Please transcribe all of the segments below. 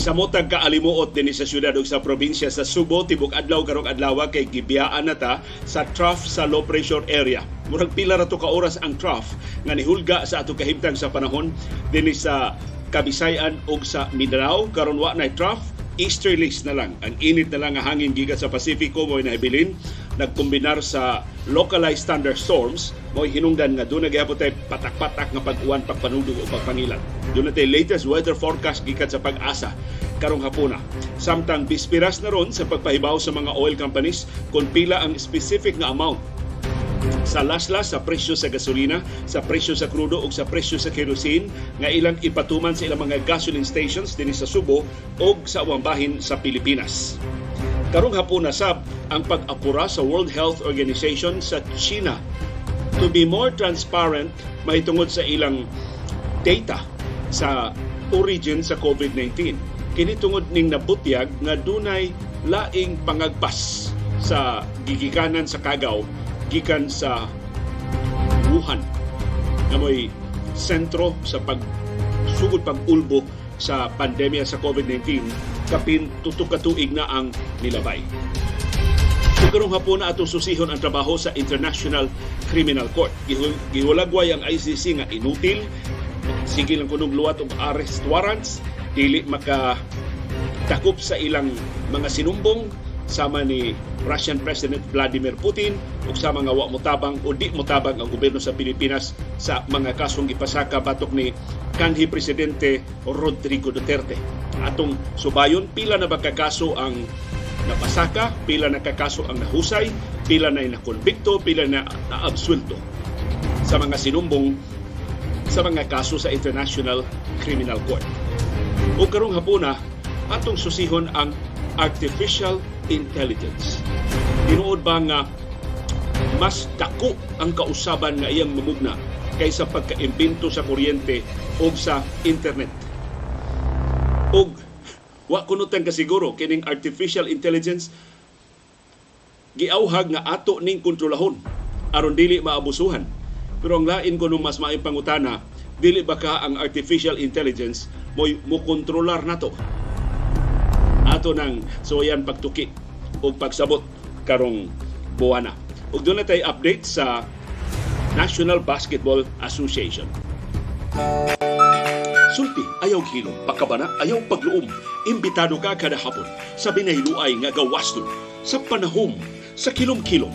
Gisamotag ka alimuot din sa syudad ug sa probinsya sa Subo tibok adlaw karong adlaw kay gibiyaan na ta sa trough sa low pressure area. Murag pila ra to ka oras ang trough nga nihulga sa ato kahimtang sa panahon dinhi sa Kabisayan ug sa Mindanao karon wa na trough easterlies na lang. Ang init na lang nga hangin gikan sa Pasifiko mo nahibilin nagkombinar sa localized thunderstorms mo hinungdan nga doon nagyapon tay patak-patak nga pag-uwan pagpanudog o pagpangilan. Doon tay latest weather forecast gikan sa pag-asa karong hapuna. Samtang bispiras na ron sa pagpahibaw sa mga oil companies kung pila ang specific nga amount sa laslas sa presyo sa gasolina, sa presyo sa krudo ug sa presyo sa kerosene nga ilang ipatuman sa ilang mga gasoline stations dinhi sa Subo ug sa uwang bahin sa Pilipinas. Karong hapon na sab ang pag-apura sa World Health Organization sa China to be more transparent mahitungod sa ilang data sa origin sa COVID-19. Kini tungod ning nabutyag nga dunay laing pangagpas sa gigikanan sa kagaw gikan sa Wuhan nga mo'y sentro sa pagsugod pag-ulbo sa pandemya sa COVID-19 kapin tutok ka tuig na ang nilabay. Karong hapon na atong susihon ang trabaho sa International Criminal Court. Gihul- Gihulagway ang ICC nga inutil, sige lang kunong luwat og arrest warrants, dili maka takop sa ilang mga sinumbong sama ni Russian President Vladimir Putin ug sa mga wa motabang o di motabang ang gobyerno sa Pilipinas sa mga kasong gipasaka batok ni kanhi presidente Rodrigo Duterte. Atong subayon pila na ba ka kaso ang napasaka, pila na ka kaso ang nahusay, pila na nakonbikto, pila na naabsulto sa mga sinumbong sa mga kaso sa International Criminal Court. O karong hapuna, atong susihon ang artificial intelligence. Tinuod ba nga mas dako ang kausaban nga iyang mamugna kaysa pagkaimbento sa kuryente o sa internet. Og wa kunutan ka siguro kining artificial intelligence giauhag nga ato ning kontrolahon aron dili maabusuhan. Pero ang lain ko nung mas maayong pangutana, dili ba ka ang artificial intelligence mo mo kontrolar nato ato ng suwayan pagtuki o pagsabot karong buwana. Ug doon tayo update sa National Basketball Association. Sulti, ayaw hilom, pagkabana, ayaw pagluom. Imbitado ka kada hapon sa binahiluay nga gawaston sa panahom sa kilom-kilom.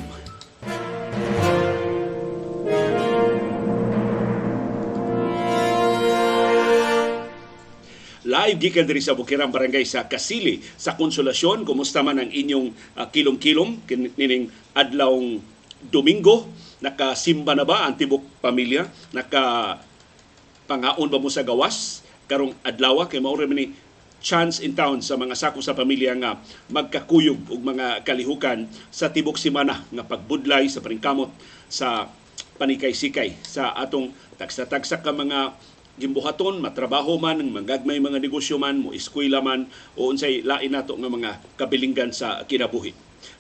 Live gikan diri sa Bukirang Barangay sa Kasili sa Konsolasyon. Kumusta man ang inyong ah, kilom-kilom kin- nining adlawng Domingo? Nakasimba na ba ang tibok pamilya? Naka pangaon ba mo sa gawas? Karong adlaw kay mao ni chance in town sa mga sako sa pamilya nga magkakuyog og mga kalihukan sa tibok semana nga pagbudlay sa paningkamot sa panikay-sikay sa atong tagsa-tagsa ka mga gimbuhaton, matrabaho man, manggagmay mga negosyo man, mo eskwela man, o unsay lain nato nga mga kabilinggan sa kinabuhi.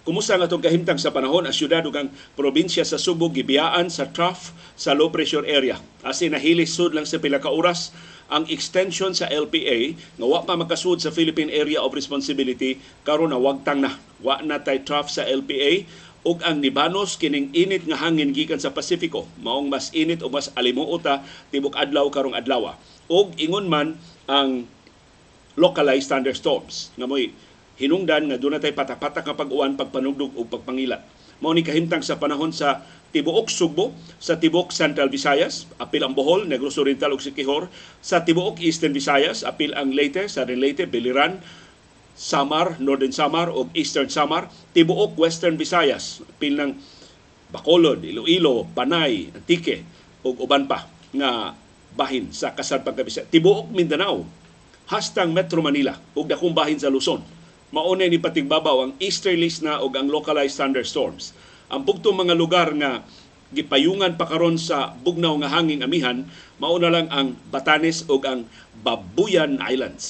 Kumusta nga itong kahimtang sa panahon, ang syudad ug probinsya sa Subo gibiyaan sa trough sa low pressure area. Asi nahilis sud lang sa pila ka oras ang extension sa LPA nga wa pa makasud sa Philippine Area of Responsibility karon na wagtang na. Wa na tay trough sa LPA ug ang nibanos kining init nga hangin gikan sa Pasifiko maong mas init o mas alimuota tibok adlaw karong adlaw ug ingon man ang localized thunderstorms. Nga mo'y hinungdan nga doon tay patak-patak nga pag-uwan, pagpanugdog o pagpangilat. Mao ni kahimtang sa panahon sa tibuok Sugbo, sa tibuok Central Visayas, apil ang Bohol, Negros Oriental ug Siquijor, sa tibuok Eastern Visayas, apil ang Leyte, Southern Leyte, Biliran, Samar, Northern Samar ug Eastern Samar, tibuok Western Visayas, apil ng Bacolod, Iloilo, Panay, Antique ug uban pa nga bahin sa kasad pagkabisa. Tibuok Mindanao, hastang Metro Manila ug dakong bahin sa Luzon. Maunay ni patigbabaw ang easterlies na ug ang localized thunderstorms. Ang bugtong mga lugar nga gipayungan pa karon sa bugnaw nga hanging amihan mauna lang ang Batanes ug ang Babuyan Islands.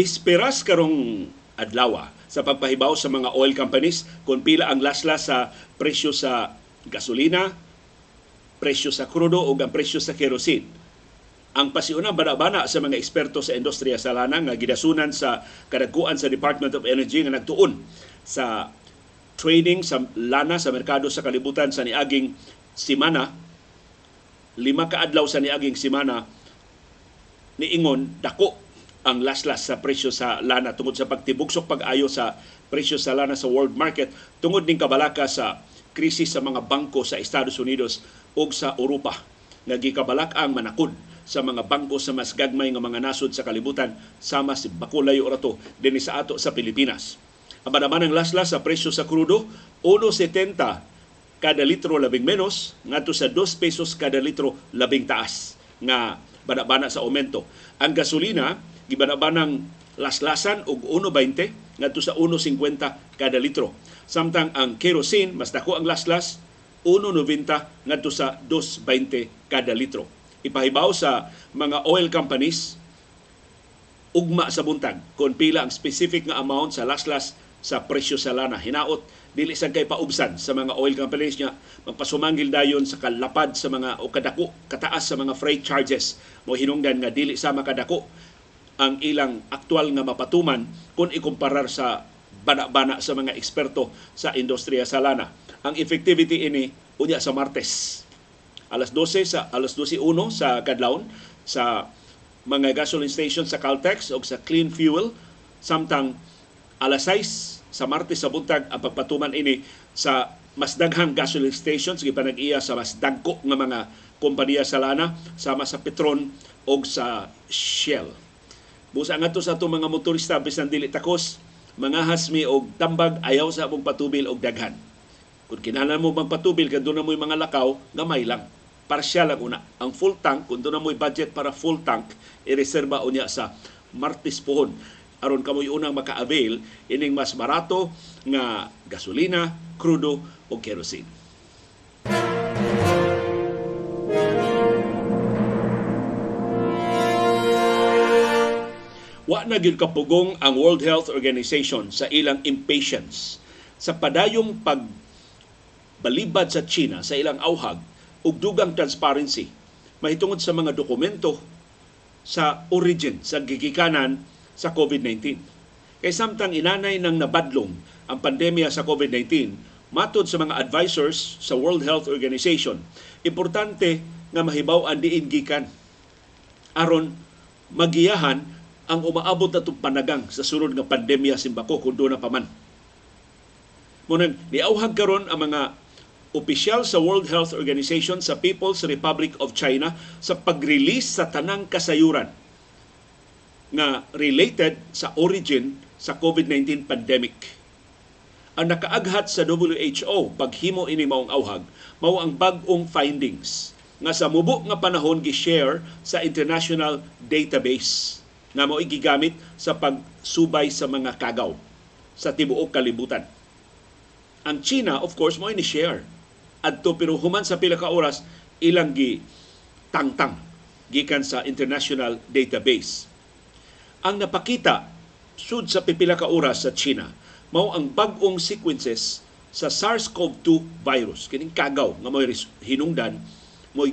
Bisperas karong adlaw sa pagpahibaw sa mga oil companies kung pila ang laslas sa presyo sa gasolina, presyo sa krudo o ang presyo sa kerosene. Ang pasiunang bana-bana sa mga eksperto sa industriya sa lana nga gidasunan sa kadagkuan sa Department of Energy nga nagtuon sa trading sa lana sa merkado sa kalibutan sa niaging simana lima ka adlaw sa niaging simana niingon dako ang laslas sa presyo sa lana tungod sa pagtibugsok pag-ayo sa presyo sa lana sa world market tungod ning kabalaka sa krisis sa mga bangko sa Estados Unidos ug sa Europa nga gikabalak ang manakod sa mga bangko sa mas gagmay nga mga nasod sa kalibutan sama si Bacolay Orato dinhi sa ato sa Pilipinas. Ang manaman ng laslas sa presyo sa krudo 1.70 kada litro labing menos ngadto sa 2 pesos kada litro labing taas nga bana-bana sa aumento. Ang gasolina gibana-banang laslasan og 1.20 ngadto sa 1.50 kada litro. Samtang ang kerosene mas dako ang laslas 1.90 ngadto sa 2.20 kada litro. Ipahibaw sa mga oil companies ugma sa buntag kung pila ang specific nga amount sa laslas sa presyo sa lana. Hinaot dili sa kay paubsan sa mga oil companies niya magpasumangil dayon sa kalapad sa mga o kadako kataas sa mga freight charges mo hinungdan nga dili sa makadako ang ilang aktual nga mapatuman kung ikumparar sa bana-bana sa mga eksperto sa industriya sa lana. Ang effectivity ini unya sa Martes. Alas 12 sa alas 12:01 sa kadlawon sa mga gasoline station sa Caltex o sa Clean Fuel samtang alas 6 sa Martes sa buntag ang pagpatuman ini sa mas daghang gasoline stations gipanag-iya sa mas dagko nga mga kompanya sa lana sama sa Petron o sa Shell. Busa nga to sa itong mga motorista bisan dili takos, mga hasmi og tambag ayaw sa among patubil og daghan. Kung kinahanglan mo magpatubil kung doon na mo'y mga lakaw, gamay lang. Parsyal lang una. Ang full tank, kung doon na mo'y budget para full tank, ireserba unya sa Martis pohon. aron kamoy unang maka-avail ining mas barato nga gasolina, krudo o kerosene. Wa na gyud kapugong ang World Health Organization sa ilang impatience sa padayong pag balibad sa China sa ilang auhag ug dugang transparency mahitungod sa mga dokumento sa origin sa gigikanan sa COVID-19. Kay samtang inanay ng nabadlong ang pandemya sa COVID-19, matod sa mga advisors sa World Health Organization, importante nga mahibaw ang diin gikan aron magiyahan ang umaabot na panagang sa sunod nga pandemya simbako kung doon na paman. Munang niauhag karon ang mga opisyal sa World Health Organization sa People's Republic of China sa pag-release sa tanang kasayuran nga related sa origin sa COVID-19 pandemic. Ang nakaaghat sa WHO paghimo ini maong auhag mao ang bag-ong findings nga sa mubo nga panahon gi-share sa international database nga mao gigamit sa pagsubay sa mga kagaw sa tibuok kalibutan. Ang China, of course, mo ni share adto pero human sa pila ka oras ilang gi tangtang gikan sa international database. Ang napakita sud sa pipila ka oras sa China mao ang bag-ong sequences sa SARS-CoV-2 virus kining kagaw nga mo hinungdan mo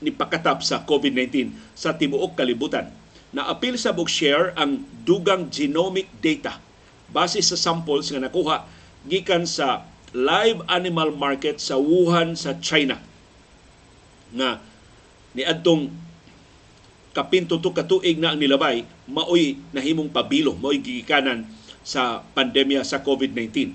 nipakatap sa COVID-19 sa tibuok kalibutan na apil sa book share ang dugang genomic data base sa samples nga nakuha gikan sa live animal market sa Wuhan sa China. Nga ni adtong kapinto to katuig na ang nilabay maoy nahimong pabilo maoy gigikanan sa pandemya sa COVID-19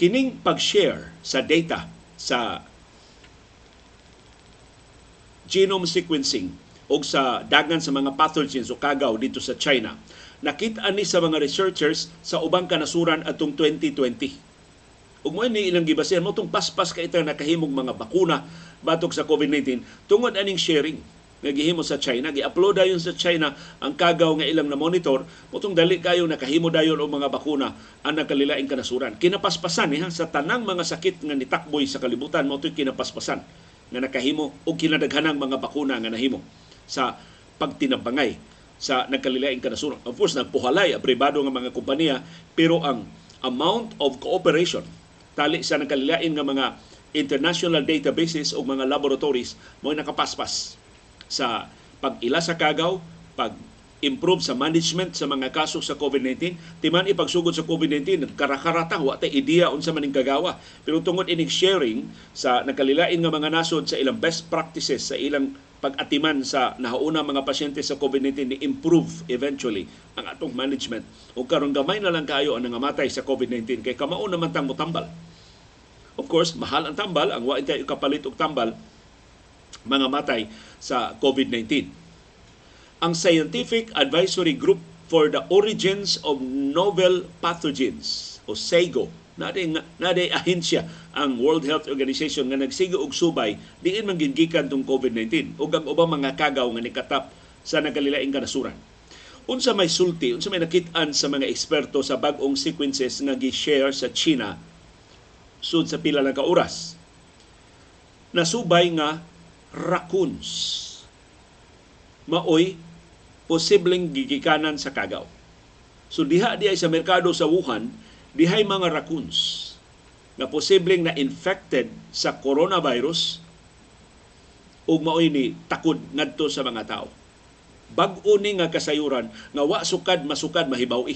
kining pag-share sa data sa genome sequencing o sa dagan sa mga pathogens o kagaw dito sa China. Nakita ni sa mga researchers sa ubang kanasuran atong 2020. Ug mo ni ilang gibasihan mo tong paspas ka itang nakahimong mga bakuna batok sa COVID-19 tungod aning sharing nga gihimo sa China gi-upload dayon sa China ang kagaw nga ilang na monitor motong dali kayo nakahimo dayon og mga bakuna ang nakalilaing kanasuran kinapaspasan niha sa tanang mga sakit nga nitakboy sa kalibutan mo kinapaspasan nga nakahimo og kinadaghanang mga bakuna nga nahimo sa pagtinabangay sa nagkalilaing kanasuran. Of course, nagpuhalay ang pribado nga mga kompanya, pero ang amount of cooperation tali sa nagkalilain nga mga international databases o mga laboratories mo nakapaspas sa pag-ila sa kagaw, pag improve sa management sa mga kaso sa COVID-19. Timan ipagsugod sa COVID-19, karakarata, wa tay ideya unsa maning kagawa. Pero tungod ining sharing sa nakalilain nga mga nasod sa ilang best practices sa ilang pag-atiman sa nahauna mga pasyente sa COVID-19 ni improve eventually ang atong management. O karon gamay na lang kayo ang nangamatay sa COVID-19 kay kamao naman tang motambal. Of course, mahal ang tambal, ang wain kayo kapalit og tambal mga matay sa COVID-19 ang Scientific Advisory Group for the Origins of Novel Pathogens o SAGO naday naday ahensya ang World Health Organization nga nagsigo og subay diin man gigikan tong COVID-19 ug ang ubang mga kagaw nga nikatap sa nagkalilaing kanasuran. Unsa may sulti, unsa may nakit-an sa mga eksperto sa bag-ong sequences nga gi-share sa China sud sa pila lang ka oras. Nasubay nga raccoons maoy posibleng gigikanan sa kagaw. So diha diay sa merkado sa Wuhan, dihay mga raccoons na posibleng na infected sa coronavirus ug maoy ni takod ngadto sa mga tao. Bag-o ni nga kasayuran nga wa sukad masukad mahibaw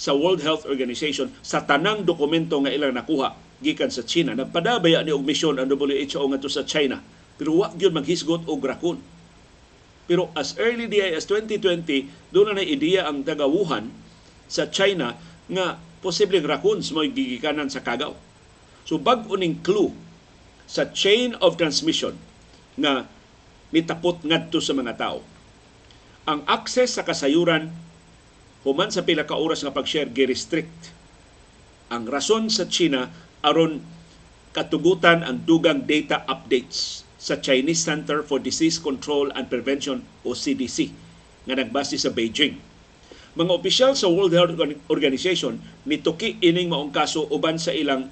sa World Health Organization sa tanang dokumento nga ilang nakuha gikan sa China. Nagpadabaya ni og misyon ang WHO ngadto sa China pero wa gyud maghisgot og raccoon pero as early day as 2020, doon na ideya ang taga Wuhan sa China nga posibleng raccoons mo gigikanan sa kagaw. So bag uning clue sa chain of transmission nga nitapot ngadto sa mga tao. Ang access sa kasayuran human sa pila ka oras nga pag-share gi-restrict. Ang rason sa China aron katugutan ang dugang data updates sa Chinese Center for Disease Control and Prevention o CDC nga nagbase sa Beijing. Mga opisyal sa World Health Organization nituki ining maong kaso uban sa ilang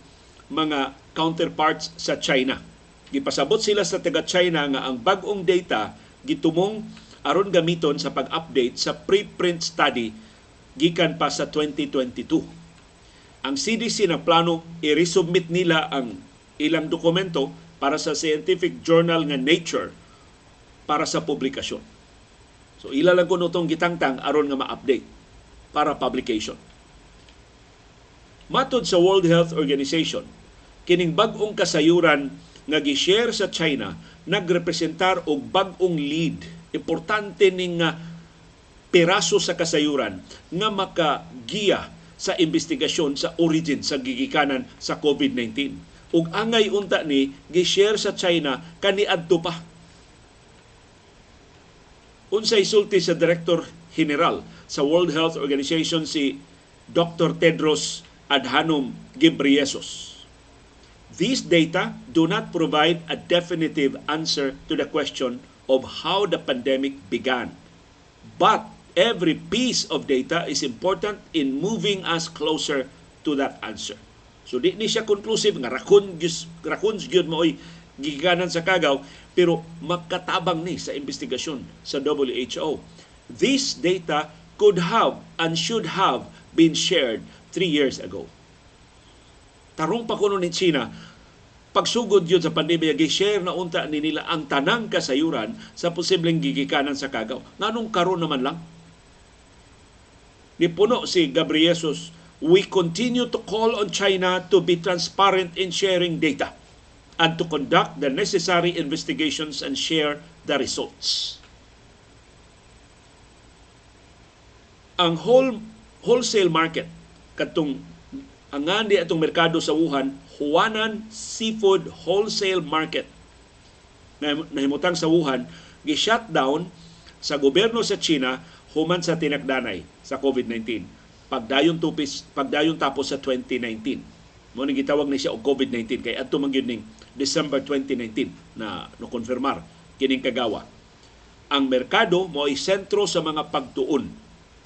mga counterparts sa China. Gipasabot sila sa taga China nga ang bag-ong data gitumong aron gamiton sa pag-update sa preprint study gikan pa sa 2022. Ang CDC na plano i-resubmit nila ang ilang dokumento para sa scientific journal nga Nature para sa publikasyon. So ila lang kuno tong gitangtang aron nga ma-update para publication. Matod sa World Health Organization, kining bag-ong kasayuran nga gi-share sa China nagrepresentar og bag-ong lead. Importante ning nga piraso sa kasayuran nga makagiya sa investigasyon sa origin sa gigikanan sa COVID-19 ug angay unta ni gi-share sa China kaniadto pa. Unsay sulti sa Director General sa World Health Organization si Dr. Tedros Adhanom Ghebreyesus. These data do not provide a definitive answer to the question of how the pandemic began. But every piece of data is important in moving us closer to that answer. So di ni siya conclusive nga rakon rakon gyud moy giganan sa kagaw pero magkatabang ni sa investigasyon sa WHO. This data could have and should have been shared three years ago. Tarong pa kuno ni China, pagsugod yun sa pandemya, gi-share na unta ni nila ang tanang kasayuran sa posibleng gigikanan sa kagaw. Nganong karon naman lang? Nipuno si Gabriesus we continue to call on China to be transparent in sharing data and to conduct the necessary investigations and share the results. Ang whole, wholesale market katong ang di atong merkado sa Wuhan, Huanan Seafood Wholesale Market na nahimutang sa Wuhan, gi-shutdown sa gobyerno sa China human sa tinakdanay sa COVID-19 pagdayon tupis pagdayon tapos sa 2019 mo ni gitawag ni siya og COVID-19 kay adto man ning December 2019 na no konfirmar kining kagawa. Ang merkado mo ay sentro sa mga pagtuon.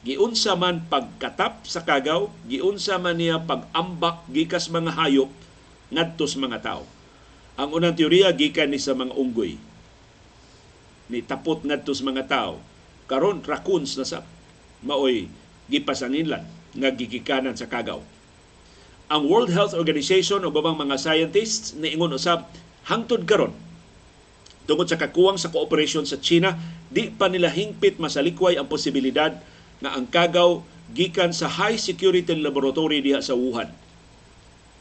Giunsa man pagkatap sa kagaw giunsa man niya pag-ambak gikas mga hayop ngadto sa mga tao. Ang unang teorya gikan ni sa mga unggoy. Ni tapot ngadto sa mga tao. Karon raccoons na sa maoy gipasanginlan nga gigikanan sa kagaw. Ang World Health Organization o babang mga scientists niingon usab hangtod karon tungod sa kakuwang sa kooperasyon sa China, di pa nila hingpit masalikway ang posibilidad nga ang kagaw gikan sa high security laboratory diha sa Wuhan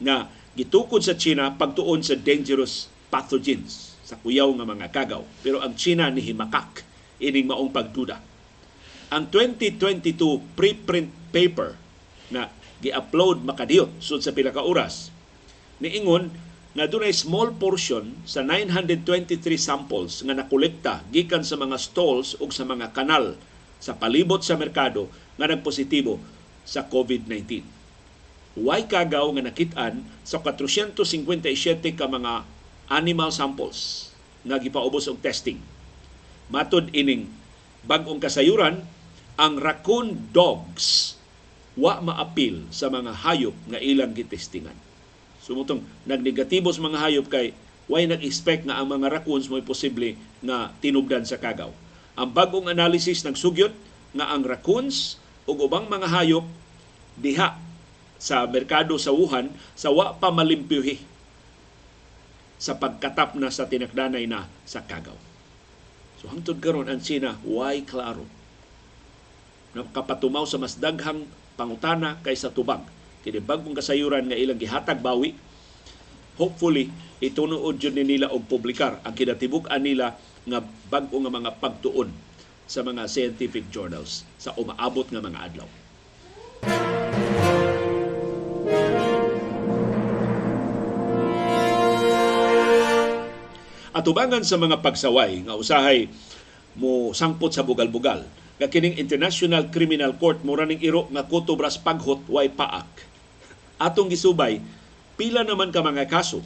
nga gitukod sa China pagtuon sa dangerous pathogens sa kuyaw nga mga kagaw. Pero ang China ni himakak ining maong pagduda. Ang 2022 preprint paper na gi-upload makadiyot sud sa pila ka oras niingon na dunay small portion sa 923 samples nga nakolekta gikan sa mga stalls ug sa mga kanal sa palibot sa merkado nga nagpositibo sa COVID-19. Way kagaw nga nakit-an sa 457 ka mga animal samples nga gipaubos og testing. Matod ining bag-ong kasayuran, ang raccoon dogs wa maapil sa mga hayop nga ilang gitestingan. Sumutong nagnegatibo sa mga hayop kay why nag-expect nga ang mga raccoons mo'y posible nga tinubdan sa kagaw. Ang bagong analysis nagsugyot nga ang raccoons ug ubang mga hayop diha sa merkado sa Wuhan sa wa pa malimpyuhi sa pagkatap na sa tinakdanay na sa kagaw. So hangtod karon ang China why klaro nakapatumaw sa mas daghang pangutana kaysa tubag. Kini bagong kasayuran nga ilang gihatag bawi. Hopefully, itunood jud ni nila og publikar ang kinatibuk-an nila nga bag-o nga mga pagtuon sa mga scientific journals sa umaabot nga mga adlaw. Atubangan sa mga pagsaway nga usahay mo sangpot sa bugal-bugal nga kining International Criminal Court mura ning iro nga kutubras paghot way paak. Atong gisubay pila naman ka mga kaso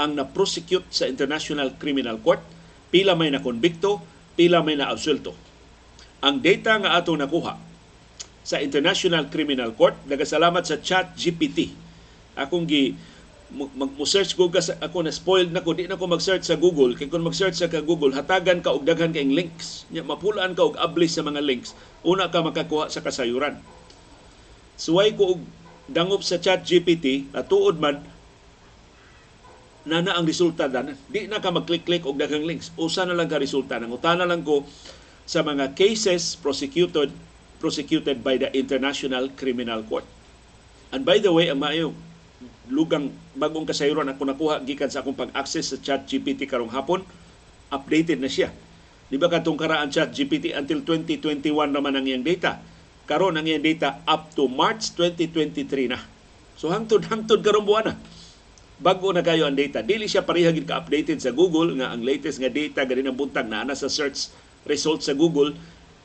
ang na-prosecute sa International Criminal Court, pila may nakonbikto, pila may naabsulto. Ang data nga atong nakuha sa International Criminal Court, nagasalamat sa Chat GPT. Akong gi mag-search ko ako na spoiled na ko. Di na ko mag-search sa Google. Kay kung mag-search sa ka Google hatagan ka og daghan kayong links. Nya mapulaan ka og ablis sa mga links. Una ka makakuha sa kasayuran. Suway ko og dangop sa chat GPT tuod man nana ang resulta dan. Di na ka mag-click-click og daghang links. Usa na lang ka resulta nangutana lang ko sa mga cases prosecuted prosecuted by the International Criminal Court. And by the way ang maayo lugang bagong kasayuran ako nakuha gikan sa akong pag-access sa chat GPT karong hapon. Updated na siya. Di ba katong karaan chat GPT until 2021 naman ang iyang data. Karon ang iyang data up to March 2023 na. So hangtod hangtod karong buwan na. Bago na kayo ang data. Dili siya pareha gid ka-updated sa Google nga ang latest nga data gani ang buntag na ana sa search results sa Google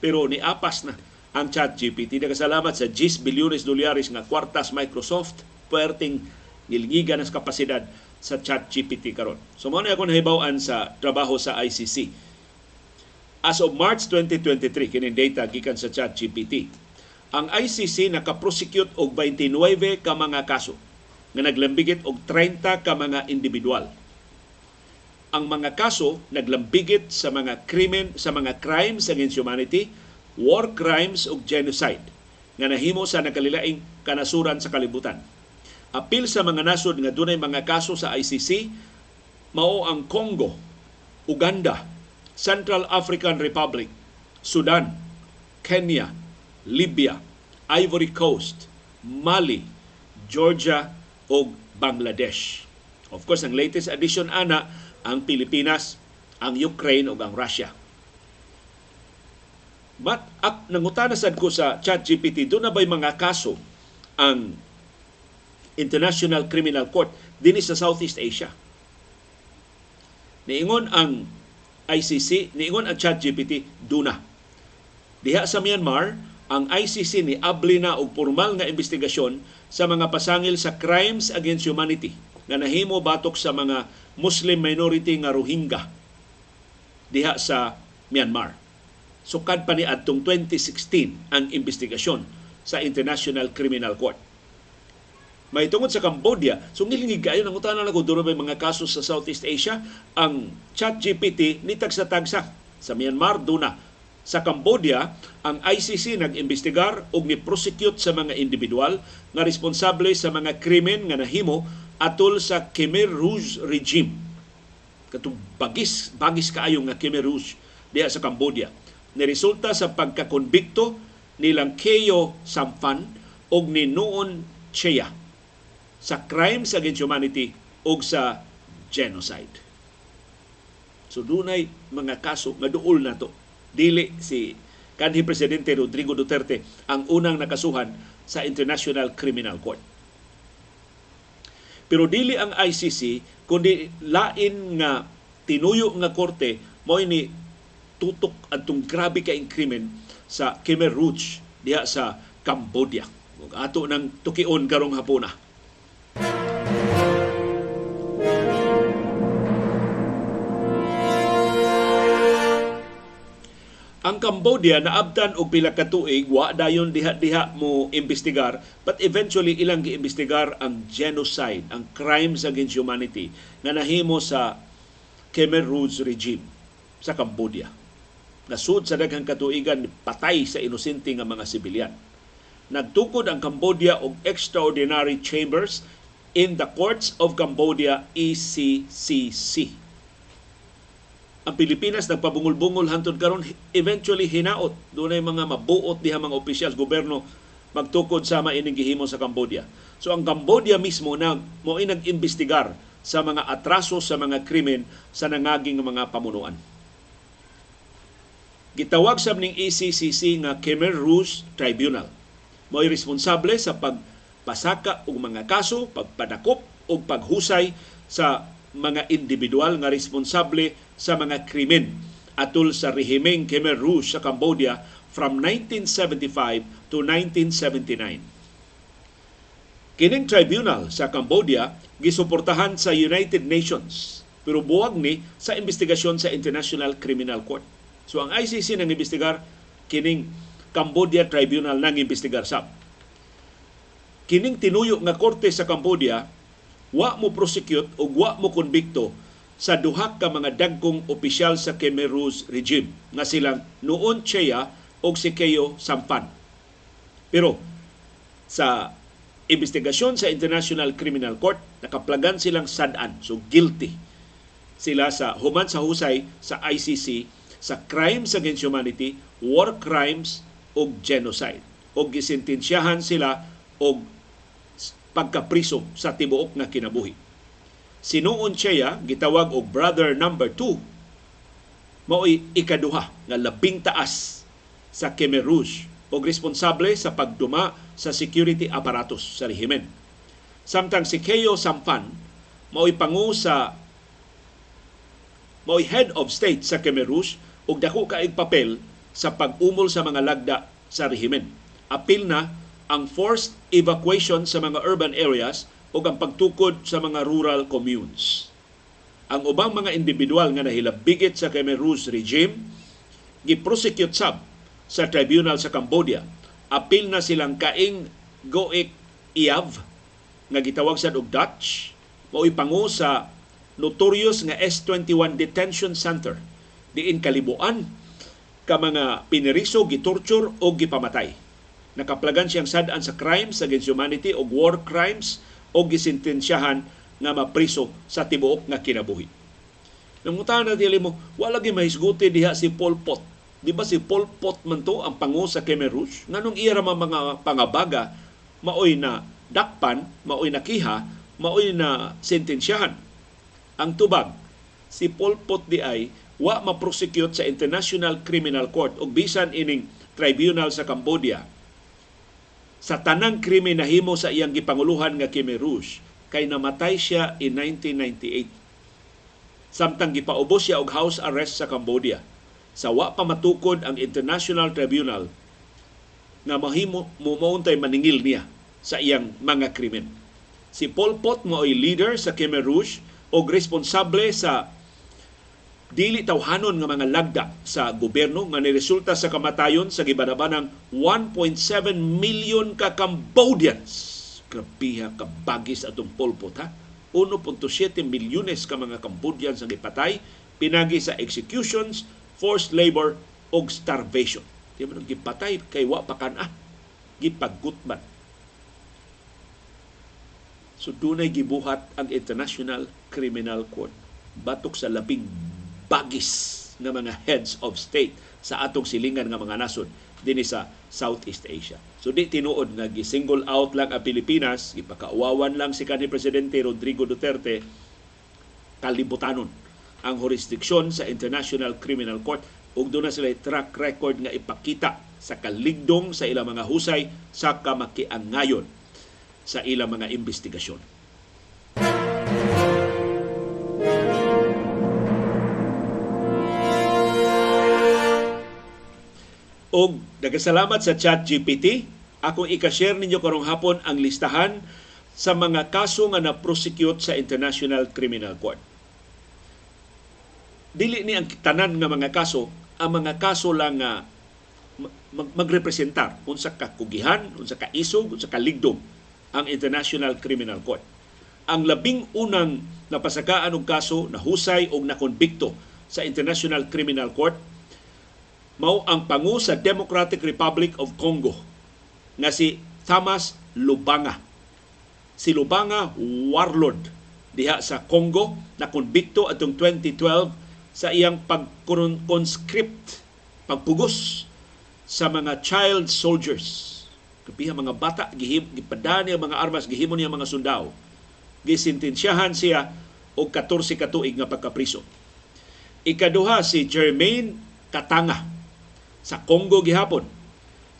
pero ni apas na ang chat GPT nagasalamat sa 10 bilyones dolyares nga kwartas Microsoft puwerteng nilgigan ang kapasidad sa chat GPT karon. So mo na ako nahibaw-an sa trabaho sa ICC. As of March 2023 kini data gikan sa chat GPT. Ang ICC naka-prosecute og 29 ka mga kaso nga naglambigit og 30 ka mga individual. Ang mga kaso naglambigit sa mga krimen sa mga crimes against humanity, war crimes ug genocide nga nahimo sa nakalilaing kanasuran sa kalibutan apil sa mga nasod nga dunay mga kaso sa ICC mao ang Congo, Uganda, Central African Republic, Sudan, Kenya, Libya, Ivory Coast, Mali, Georgia ug Bangladesh. Of course, ang latest addition ana ang Pilipinas, ang Ukraine ug ang Russia. But ak nangutana sad ko sa ChatGPT, do na ba'y mga kaso ang International Criminal Court dinhi sa Southeast Asia. Niingon ang ICC, niingon ang ChatGPT, duna. Diha sa Myanmar, ang ICC ni abli na og formal nga investigasyon sa mga pasangil sa crimes against humanity nga nahimo batok sa mga Muslim minority nga Rohingya diha sa Myanmar. Sukad pa ni adtong 2016 ang investigasyon sa International Criminal Court may tungod sa Cambodia. So ngilingig kayo nang utanan ako doon mga kaso sa Southeast Asia. Ang chat GPT ni tagsa tagsa sa Myanmar duna Sa Cambodia, ang ICC nag-imbestigar og ni-prosecute sa mga individual nga responsable sa mga krimen nga nahimo atol sa Khmer Rouge regime. Katong bagis, bagis kaayo nga Khmer Rouge diha sa Cambodia. Niresulta sa pagkakonbikto nilang Keo Sampan og ni Noon Chea sa crimes against humanity ug sa genocide. So dunay mga kaso nga duol na to. Dili si kanhi presidente Rodrigo Duterte ang unang nakasuhan sa International Criminal Court. Pero dili ang ICC kundi lain nga tinuyo nga korte mo ni tutok adtong grabe ka krimen sa Khmer Rouge diha sa Cambodia. Ug ato nang tukion karong hapuna. Ang Cambodia naabtan og pila ka tuig wa dayon diha-diha mo imbestigar but eventually ilang giimbestigar ang genocide, ang crimes against humanity nga nahimo sa Khmer Rouge regime sa Cambodia. Nasud sa daghang katuigan patay sa inosente nga mga sibilyan. Nagtukod ang Cambodia og extraordinary chambers in the Courts of Cambodia ECCC ang Pilipinas nagpabungol-bungol hantod karon eventually hinaot dunay mga mabuot diha mga opisyal gobyerno magtukod sama ining gihimo sa Cambodia. So ang Cambodia mismo na mo nag-imbestigar sa mga atraso sa mga krimen sa nangaging mga pamunuan. Gitawag sab ning ECCC nga Khmer Rouge Tribunal. Mo'y responsable sa pagpasaka og mga kaso, pagpadakop ug paghusay sa mga individual nga responsable sa mga krimen atol sa rehimeng Khmer Rouge sa Cambodia from 1975 to 1979. Kining tribunal sa Cambodia gisuportahan sa United Nations pero buwag ni sa investigasyon sa International Criminal Court. So ang ICC nang imbestigar kining Cambodia Tribunal nang imbestigar sab. Kining tinuyo nga korte sa Cambodia wa mo prosecute o wa mo konbikto sa duha ka mga dagkong opisyal sa Khmer Rouge regime nga silang Noon Chea o si Keo Sampan. Pero sa investigasyon sa International Criminal Court, nakaplagan silang sadan, so guilty sila sa human sa husay sa ICC sa crimes against humanity, war crimes o genocide. O gisintensyahan sila og pagkapriso sa tibuok nga kinabuhi. Sinuon siya gitawag og brother number 2 mao'y ikaduha nga labing taas sa Khmer Rouge o responsable sa pagduma sa security apparatus sa rehimen. Samtang si Keo Sampan mao'y pangu sa mao'y head of state sa Khmer Rouge ug dako kaig papel sa pag-umol sa mga lagda sa rehimen. Apil na ang forced evacuation sa mga urban areas o ang pagtukod sa mga rural communes. Ang ubang mga individual nga nahilabigit sa Khmer Rouge regime giprosecute sab sa tribunal sa Cambodia. Apil na silang kaing Goek Iav nga gitawag sa og Dutch mao pangu sa notorious nga S21 Detention Center diin kalibuan ka mga piniriso, gitorture o gipamatay nakaplagan siyang sadaan sa crimes against humanity o war crimes o gisintensyahan nga mapriso sa tibuok nga kinabuhi. Nanguntahan na dili mo, wala gi mahisguti diha si Pol Pot. Di ba si Pol Pot man to ang pangu sa Khmer Rouge? Nganong iya mga pangabaga, maoy na dakpan, maoy na kiha, maoy na sentensyahan. Ang tubag, si Pol Pot di ay wa ma-prosecute sa International Criminal Court o bisan ining tribunal sa Cambodia sa tanang krimen na himo sa iyang gipanguluhan nga Khmer Rouge kay namatay siya in 1998. Samtang gipaubos siya og house arrest sa Cambodia. Sa wa pa matukod ang International Tribunal nga mahimo mumauntay maningil niya sa iyang mga krimen. Si Pol Pot mo ay leader sa Khmer Rouge o responsable sa dili tawhanon nga mga lagda sa gobyerno nga niresulta sa kamatayon sa gibanabanang 1.7 million ka Cambodians. Grabe kabagis atong polpot ha. 1.7 milyones ka mga Cambodians ang ipatay pinagi sa executions, forced labor og starvation. Di man gipatay kay wa pa kana. Gipagutman. So dunay gibuhat ang International Criminal Court batok sa labing bagis nga mga heads of state sa atong silingan nga mga nasod dinhi sa Southeast Asia. So di tinuod nga gi-single out lang ang Pilipinas, gipakauwawan lang si kanhi presidente Rodrigo Duterte kalibutanon ang jurisdiksyon sa International Criminal Court ug doon na sila track record nga ipakita sa kaligdong sa ilang mga husay sa kamakiangayon sa ilang mga investigasyon. Og nagasalamat sa ChatGPT. Akong ika-share ninyo karong hapon ang listahan sa mga kaso nga na-prosecute sa International Criminal Court. Dili ni ang tanan nga mga kaso, ang mga kaso lang nga mag- magrepresentar unsa ka kugihan, unsa ka isog, unsa ka ligdom ang International Criminal Court. Ang labing unang napasakaan og kaso na husay og nakonbikto sa International Criminal Court mao ang pangu sa Democratic Republic of Congo nga si Thomas Lubanga. Si Lubanga warlord diha sa Congo na konbikto atong 2012 sa iyang pag-conscript, pagpugos sa mga child soldiers. Kapiha mga bata, gihim, gipada niya mga armas, gihimo niya mga sundao. Gisintensyahan siya og 14 ka tuig nga pagkapriso. Ikaduha si Jermaine Katanga sa Congo gihapon.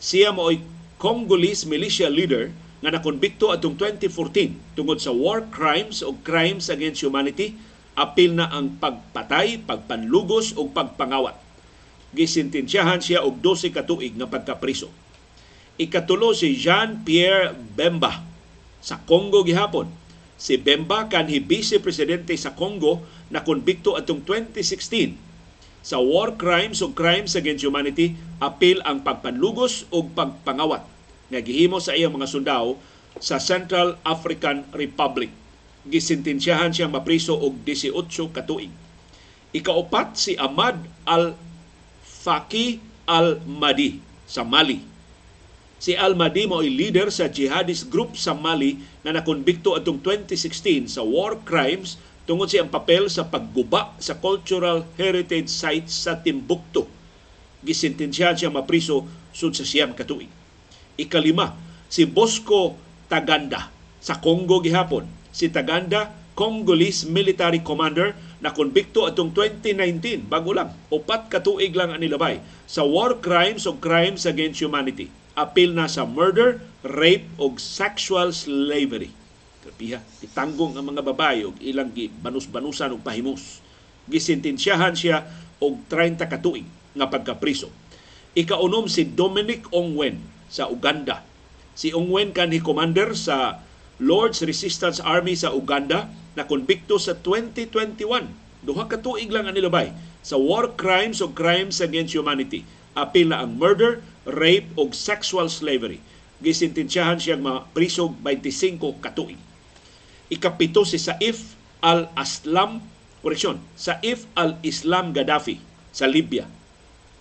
Siya mo'y Congolese militia leader nga nakonbikto atong 2014 tungod sa war crimes o crimes against humanity apil na ang pagpatay, pagpanlugos o pagpangawat. Gisintensyahan siya og 12 ka tuig nga pagkapriso. Ikatulo si Jean-Pierre Bemba sa Congo gihapon. Si Bemba kanhi vice presidente sa Congo na konbikto atong 2016 sa war crimes o crimes against humanity apil ang pagpanlugos o pagpangawat nga gihimo sa iyang mga sundao sa Central African Republic. Gisintensyahan siyang mapriso og 18 ka tuig. Ikaupat si Ahmad Al-Faki Al-Madi sa Mali. Si Al-Madi mo ay leader sa jihadist group sa Mali na nakonbikto atong 2016 sa war crimes tungod siyang papel sa pagguba sa cultural heritage sites sa Timbuktu. Gisintensyahan siya mapriso sud sa siyam katuig. Ikalima, si Bosco Taganda sa Congo gihapon. Si Taganda, Congolese military commander na konbikto atong 2019, bago lang, upat katuig lang ang nilabay sa war crimes o crimes against humanity. Apil na sa murder, rape o sexual slavery. Kapiha, itanggong ang mga babae og ilang banus-banusan og pahimus. Gisintensyahan siya og 30 katuig nga pagkapriso. Ikaunom si Dominic Ongwen sa Uganda. Si Ongwen kanhi commander sa Lord's Resistance Army sa Uganda na konbikto sa 2021. Duha ka tuig lang ang nilabay sa war crimes o crimes against humanity. Apil na ang murder, rape o sexual slavery. Gisintensyahan siyang mapriso 25 katuig. Ikapito si Saif al-Aslam, koreksyon, Saif al-Islam Gaddafi sa Libya.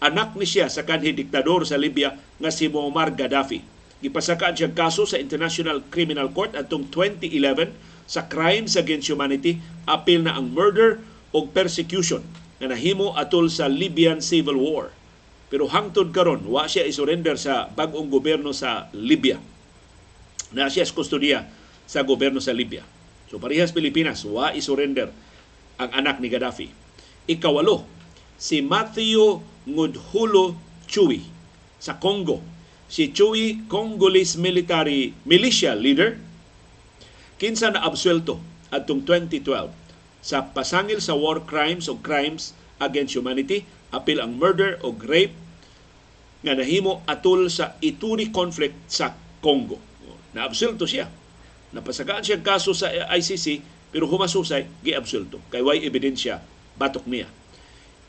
Anak ni siya sa kanhi diktador sa Libya nga si Muammar Gaddafi. Gipasakaan siyang kaso sa International Criminal Court atong 2011 sa crimes against humanity apil na ang murder o persecution nga nahimo atol sa Libyan Civil War. Pero hangtod karon wa siya isurrender sa bag-ong gobyerno sa Libya. Na siya sa kustodiya sa gobyerno sa Libya. So parehas Pilipinas, wa isurrender ang anak ni Gaddafi. Ikawalo, si Matthew Ngudhulo Chui sa Congo. Si Chui, Congolese military militia leader, kinsa na absuelto atong 2012 sa pasangil sa war crimes o crimes against humanity, apil ang murder o rape nga nahimo atol sa Ituri conflict sa Congo. Naabsulto siya. Napasagaan siya kaso sa ICC pero humasusay giabsulto kay way ebidensya batok niya.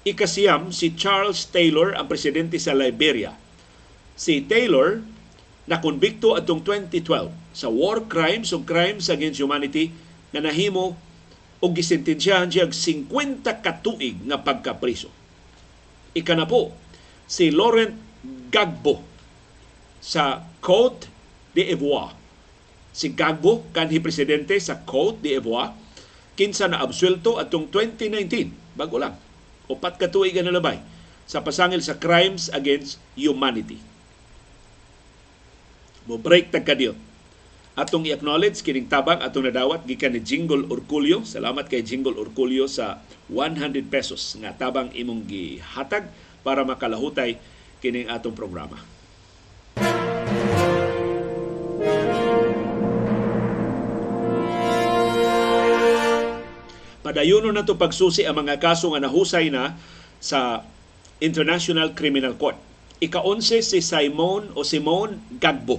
Ikasiyam si Charles Taylor ang presidente sa Liberia. Si Taylor na konbikto atong 2012 sa war crimes o crimes against humanity nga nahimo og gisentensyahan siya 50 katuig nga pagkapriso. Ika na po, si Laurent Gbagbo sa Côte d'Ivoire. Si Gbagbo kanhi presidente sa Côte d'Ivoire kinsa na absuelto atong 2019 bago lang upat ka tuig na labay sa pasangil sa crimes against humanity. Mo break tag kadiyot. Atong i-acknowledge kining tabang atong nadawat gikan ni Jingle Orculio. Salamat kay Jingle Orculio sa 100 pesos nga tabang imong gihatag para makalahutay kining atong programa. Padayono na to pagsusi ang mga kaso nga nahusay na sa International Criminal Court. Ika-11 si Simon o Simon Gagbo.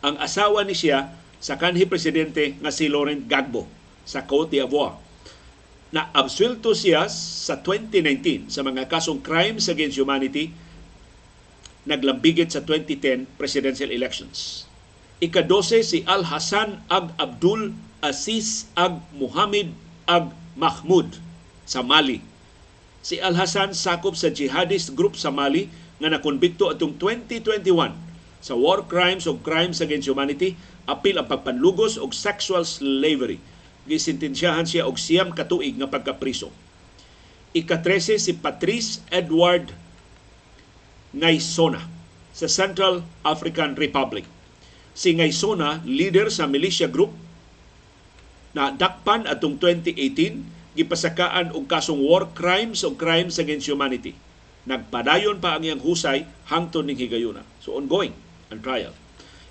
Ang asawa ni siya sa kanhi presidente nga si Laurent Gagbo sa Côte d'Ivoire. Na absuelto siya sa 2019 sa mga kasong crimes against humanity naglambigit sa 2010 presidential elections. Ika-12 si Al Hassan Ag Abdul Aziz Ag Muhammad Ag Mahmud sa Mali. Si Al Hassan sakop sa jihadist group sa Mali nga nakonbikto atong 2021 sa war crimes o crimes against humanity, apil ang pagpanlugos o sexual slavery. Gisintensyahan siya og siyam katuig nga pagkapriso. Ika-13 si Patrice Edward Ngaysona sa Central African Republic. Si Ngaysona, leader sa militia group na dakpan atong 2018 gipasakaan og kasong war crimes o crimes against humanity. Nagpadayon pa ang iyang husay hangtod ning higayuna. So ongoing ang trial.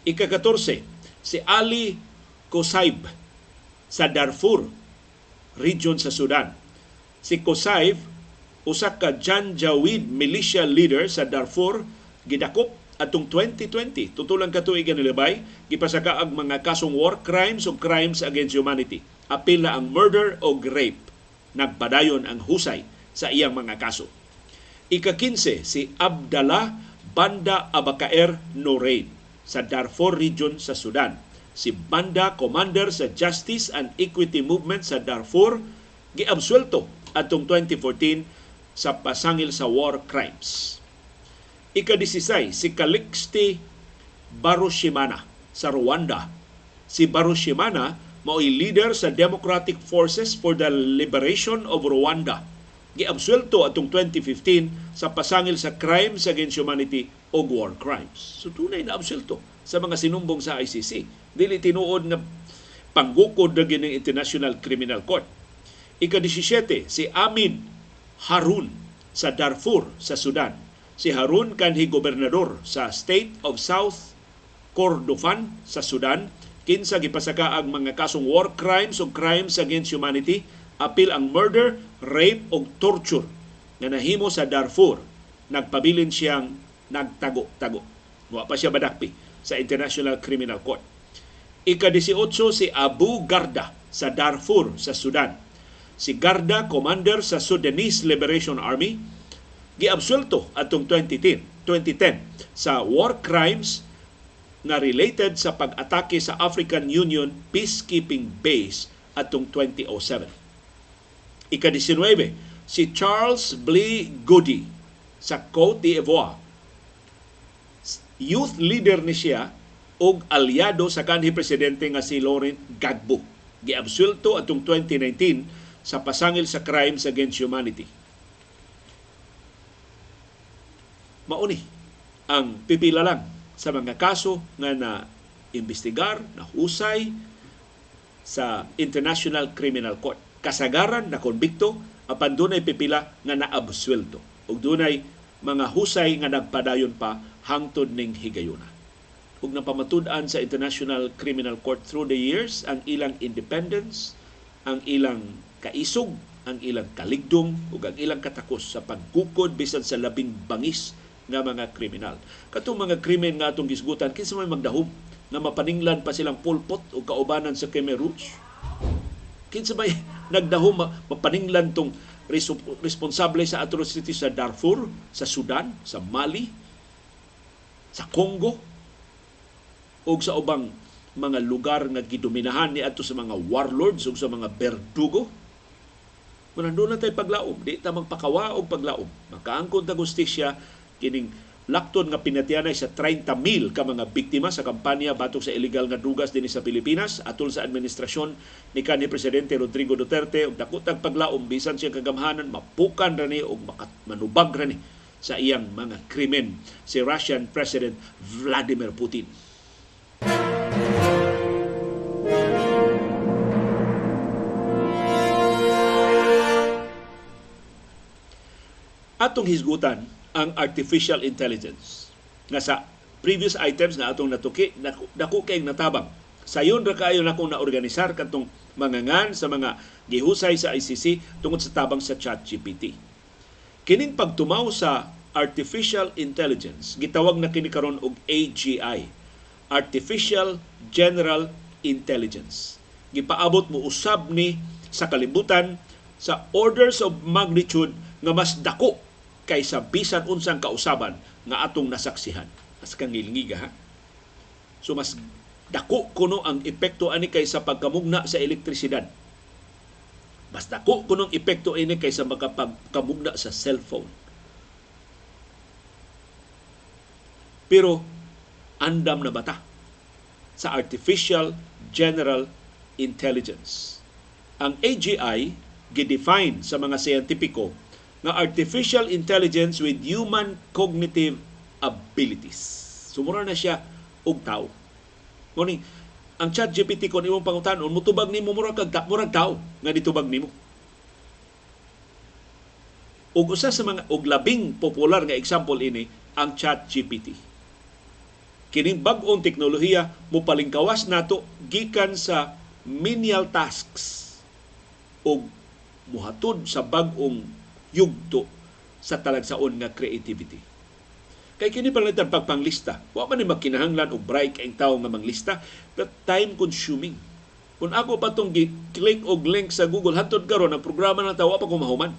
Ika-14, si Ali Kosaib sa Darfur region sa Sudan. Si Kosaib usa ka Janjaweed militia leader sa Darfur gidakop atong 2020 tutulang katuig nga nilabay gipasaka ang mga kasong war crimes o crimes against humanity. Apil na ang murder o rape nagpadayon ang husay sa iyang mga kaso. Ika-15 si Abdallah Banda Abakaer Norain sa Darfur region sa Sudan. Si Banda Commander sa Justice and Equity Movement sa Darfur giabsuelto atong 2014 sa pasangil sa war crimes Ika-16, si Calixte Barushimana sa Rwanda. Si Barushimana mao'y leader sa Democratic Forces for the Liberation of Rwanda. Giabsuelto atong 2015 sa pasangil sa crimes against humanity o war crimes. So tunay na absuelto sa mga sinumbong sa ICC. Dili tinuod na panggukod na gining International Criminal Court. Ika-17, si Amid Harun sa Darfur sa Sudan si Harun kanhi gobernador sa State of South Kordofan sa Sudan kinsa gipasaka ang mga kasong war crimes o crimes against humanity apil ang murder, rape o torture nga nahimo sa Darfur nagpabilin siyang nagtago-tago. Wa pa siya badakpi sa International Criminal Court. Ika-18 si Abu Garda sa Darfur sa Sudan. Si Garda, commander sa Sudanese Liberation Army, giabsulto atong 2010, 2010 sa war crimes na related sa pag-atake sa African Union peacekeeping base atong 2007. Ika-19, si Charles Blee Goody sa Côte d'Ivoire. Youth leader ni siya og aliado sa kanhi presidente nga si Laurent Gbagbo. Giabsulto atong 2019 sa pasangil sa crimes against humanity mauni ang pipila lang sa mga kaso nga na imbestigar, na husay sa International Criminal Court. Kasagaran na konbikto apan dunay pipila nga naabsuelto ug dunay mga husay nga nagpadayon pa hangtod ning higayuna. Ug napamatud-an sa International Criminal Court through the years ang ilang independence, ang ilang kaisog, ang ilang kaligdong ug ang ilang katakos sa pagkukod bisan sa labing bangis nga mga kriminal. Katong mga krimen nga atong gisgutan, kinsa may magdahom nga mapaninglan pa silang pulpot o kaubanan sa Khmer Rouge? Kinsa may nagdahom mapaninglan tong responsable sa atrocity sa Darfur, sa Sudan, sa Mali, sa Congo, o sa ubang mga lugar nga gidominahan ni ato sa mga warlords o sa mga berdugo Kung nandun na tayo paglaom, di ta magpakawa og paglaom. Makaangkon ta justisya kining lakton nga pinatianay sa 30 mil ka mga biktima sa kampanya batok sa illegal nga drugas dinhi sa Pilipinas atol sa administrasyon ni kanhi presidente Rodrigo Duterte ug dakotag paglaom bisan siya kagamhanan mapukan ra ni og manubag ra ni sa iyang mga krimen si Russian President Vladimir Putin. Atong hisgutan ang artificial intelligence nga sa previous items na atong natuki dako, dako kay natabang sayon ra kaayo na kung naorganisar kadtong mangangan sa mga gihusay sa ICC tungod sa tabang sa ChatGPT. Kining pagtumaw sa artificial intelligence gitawag na kini karon og AGI, Artificial General Intelligence. Gipaabot mo usab ni sa kalibutan sa orders of magnitude nga mas dako kaysa bisan unsang kausaban nga atong nasaksihan. As kang ngilngiga ha. So mas dako kuno ang epekto ani kaysa pagkamugna sa elektrisidad. Mas dako kuno ang epekto ini kaysa makapagkamugna sa cellphone. Pero andam na bata sa artificial general intelligence. Ang AGI gidefine sa mga siyentipiko nga artificial intelligence with human cognitive abilities. Sumura na siya og tao. Ngunit ang chat GPT kung imong pangutanon, mutubag nimo murag kag murag tao nga ditubag nimo. Ug usa sa mga og labing popular nga example ini ang chat GPT. Kining bag-ong teknolohiya mo palingkawas nato gikan sa menial tasks ug muhatod sa bag-ong yugto sa talagsaon nga creativity. Kay kini palitan pagpanglista. Wa man ni makinahanglan og break ang tawo nga manglista, but time consuming. Kung ako pa tong click og link sa Google hantod karon ang programa na tawo pa ko mahuman.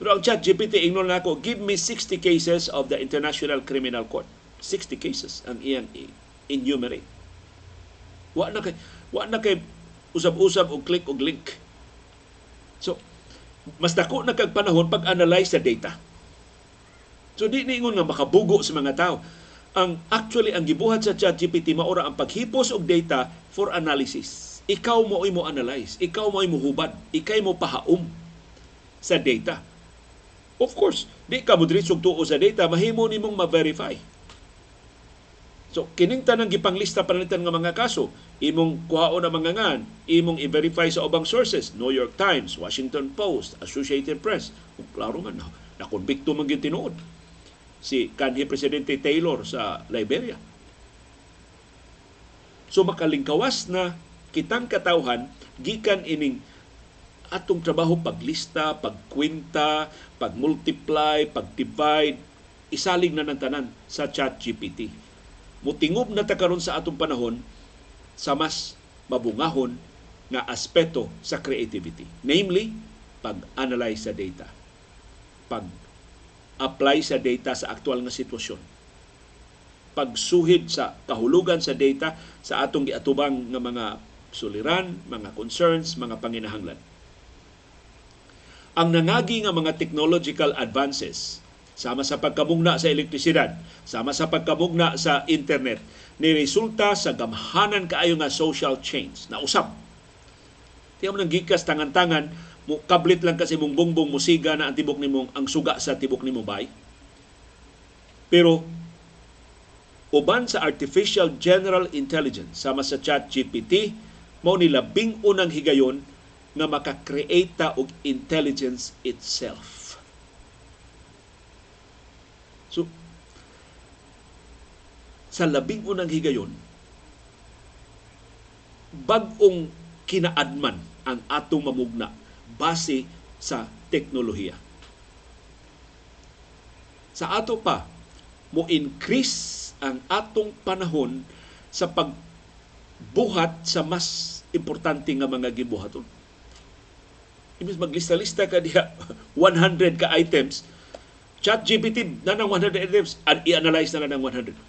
Pero ang chat GPT ingnon na ako, give me 60 cases of the International Criminal Court. 60 cases ang iyang enumerate. Wa na kay wa na kay usab-usab og click og link. So, mas dako na kag panahon pag-analyze sa data. So di niingon nga makabugo sa mga tao. Ang actually ang gibuhat sa ChatGPT maura ang paghipos og data for analysis. Ikaw mo mo analyze, ikaw mo mo hubad, ikay mo pahaom sa data. Of course, di ka mo diretso tuo sa data, mahimo nimong ma-verify So, kining tanang gipanglista panalitan nga mga kaso, imong kuhaon na mga ngan, imong i-verify sa ubang sources, New York Times, Washington Post, Associated Press. Kung klaro man, nakonbikto man yung tinuod. Si kanhi Presidente Taylor sa Liberia. So makalingkawas na kitang katawhan gikan ining atong trabaho paglista, pagkwenta, pagmultiply, pagdivide, isalig na ng tanan sa chat GPT mutingob na ta karon sa atong panahon sa mas mabungahon nga aspeto sa creativity. Namely, pag-analyze sa data. Pag-apply sa data sa aktual nga sitwasyon. Pagsuhid sa kahulugan sa data sa atong giatubang nga mga suliran, mga concerns, mga panginahanglan. Ang nangagi nga mga technological advances sama sa pagkamugna sa elektrisidad, sama sa pagkamugna sa internet, ni resulta sa gamhanan kaayo nga social change na usab. Tiyan mo nang gikas tangan-tangan, mo kablit lang kasi mong bongbong musiga na ang tibok nimong ang suga sa tibok nimo bay. Pero uban sa artificial general intelligence sama sa chat GPT mao ni labing unang higayon nga maka-create og intelligence itself So, sa labing unang higayon, bagong kinaadman ang atong mamugna base sa teknolohiya. Sa ato pa, mo increase ang atong panahon sa pagbuhat sa mas importante nga mga gibuhaton. Imbis maglista-lista ka diha 100 ka items, Chat GPT na ng 100 items i-analyze na ng 100.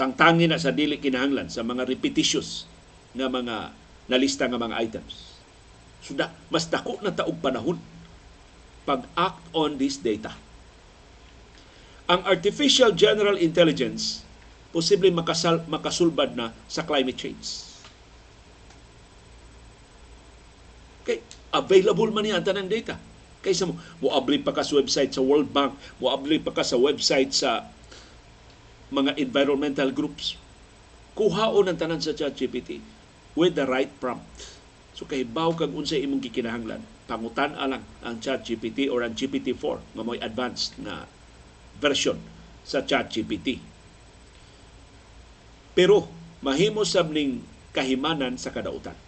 Tangtangin na sa dili kinahanglan sa mga repetitious nga mga nalista nga mga items. So da, mas dako na taog panahon pag-act on this data. Ang artificial general intelligence posible makasal, makasulbad na sa climate change. Kay available man niya ang tanang data. Kaysa mo, muabli pa ka sa website sa World Bank, muabli pa ka sa website sa mga environmental groups. Kuhaon ang tanan sa ChatGPT with the right prompt. So kahibaw kag unsay imong gikinahanglan, pangutan lang ang ChatGPT or ang GPT-4 nga mo'y advanced na version sa ChatGPT. Pero mahimo sab ning kahimanan sa kadautan.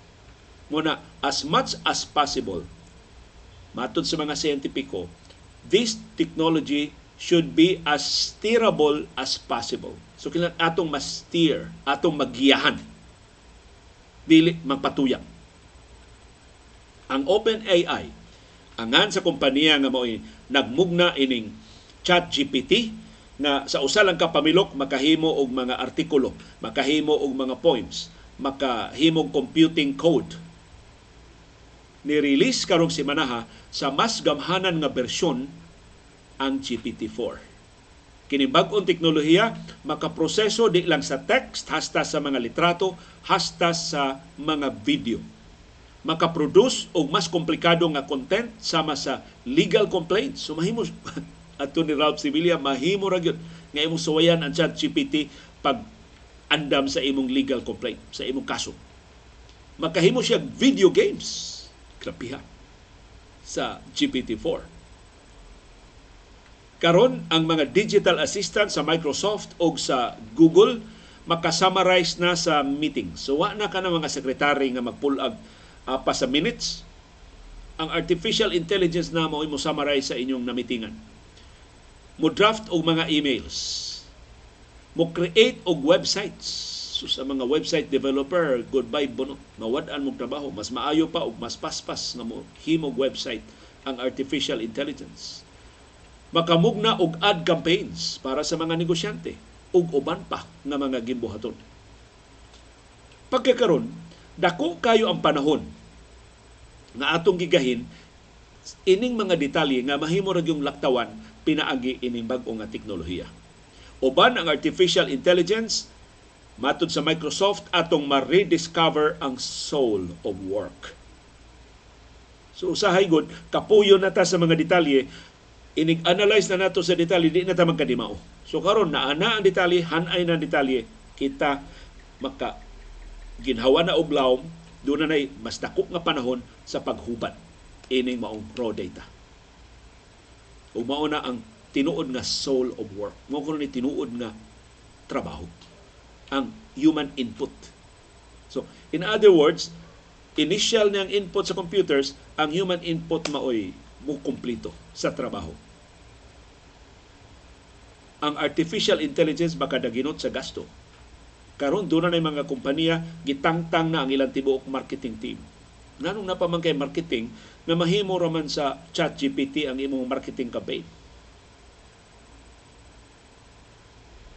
Muna, as much as possible, matod sa mga siyentipiko, this technology should be as steerable as possible. So kailangan atong ma-steer, atong magiyahan. Dili magpatuyang. Ang OpenAI, angan sa kompanya nga mo nagmugna ining ChatGPT na sa usa lang ka pamilok makahimo og mga artikulo, makahimo og mga poems, makahimo computing code ni-release karong simanaha sa mas gamhanan nga bersyon ang GPT-4. Kini bag-ong teknolohiya makaproseso di lang sa text hasta sa mga litrato hasta sa mga video. Makaproduce og mas komplikado nga content sama sa legal complaints. So mahimo ato ni Ralph Sibilia mahimo ra gyud nga imong suwayan ang ChatGPT pag andam sa imong legal complaint sa imong kaso. Makahimo siya video games grabiha sa GPT-4. Karon ang mga digital assistant sa Microsoft o sa Google makasummarize na sa meeting. So wa na ka na mga sekretary nga magpulag uh, pa sa minutes. Ang artificial intelligence na mo mo summarize sa inyong namitingan. Mo draft og mga emails. Mo create og websites So sa mga website developer, goodbye bono. Mawad-an mong trabaho. Mas maayo pa o mas paspas nga mo himog website ang artificial intelligence. Makamugna og ad campaigns para sa mga negosyante ug uban pa nga mga ginbuhaton. Pagkakaron, dako kayo ang panahon nga atong gigahin ining mga detalye nga mahimo ra yung laktawan pinaagi ining bag-o nga teknolohiya. Uban ang artificial intelligence Matod sa Microsoft, atong ma-rediscover ang soul of work. So usahay gud, kapuyo na ta sa mga detalye, inig-analyze na nato sa detalye, di na ta magkadimao. So karon na ana ang detalye, hanay na detalye, kita maka ginhawa na og lawom, doon na mas dako nga panahon sa paghubad ining maong raw data. Ug mao na ang tinuod nga soul of work. Mao kuno ni tinuod nga trabaho ang human input. So, in other words, initial niyang input sa computers, ang human input maoy mo kumplito sa trabaho. Ang artificial intelligence baka daginot sa gasto. Karon doon na mga kompanya gitangtang na ang ilang tibuok marketing team. Nanong na man kay marketing na mahimo raman sa ChatGPT ang imong marketing campaign.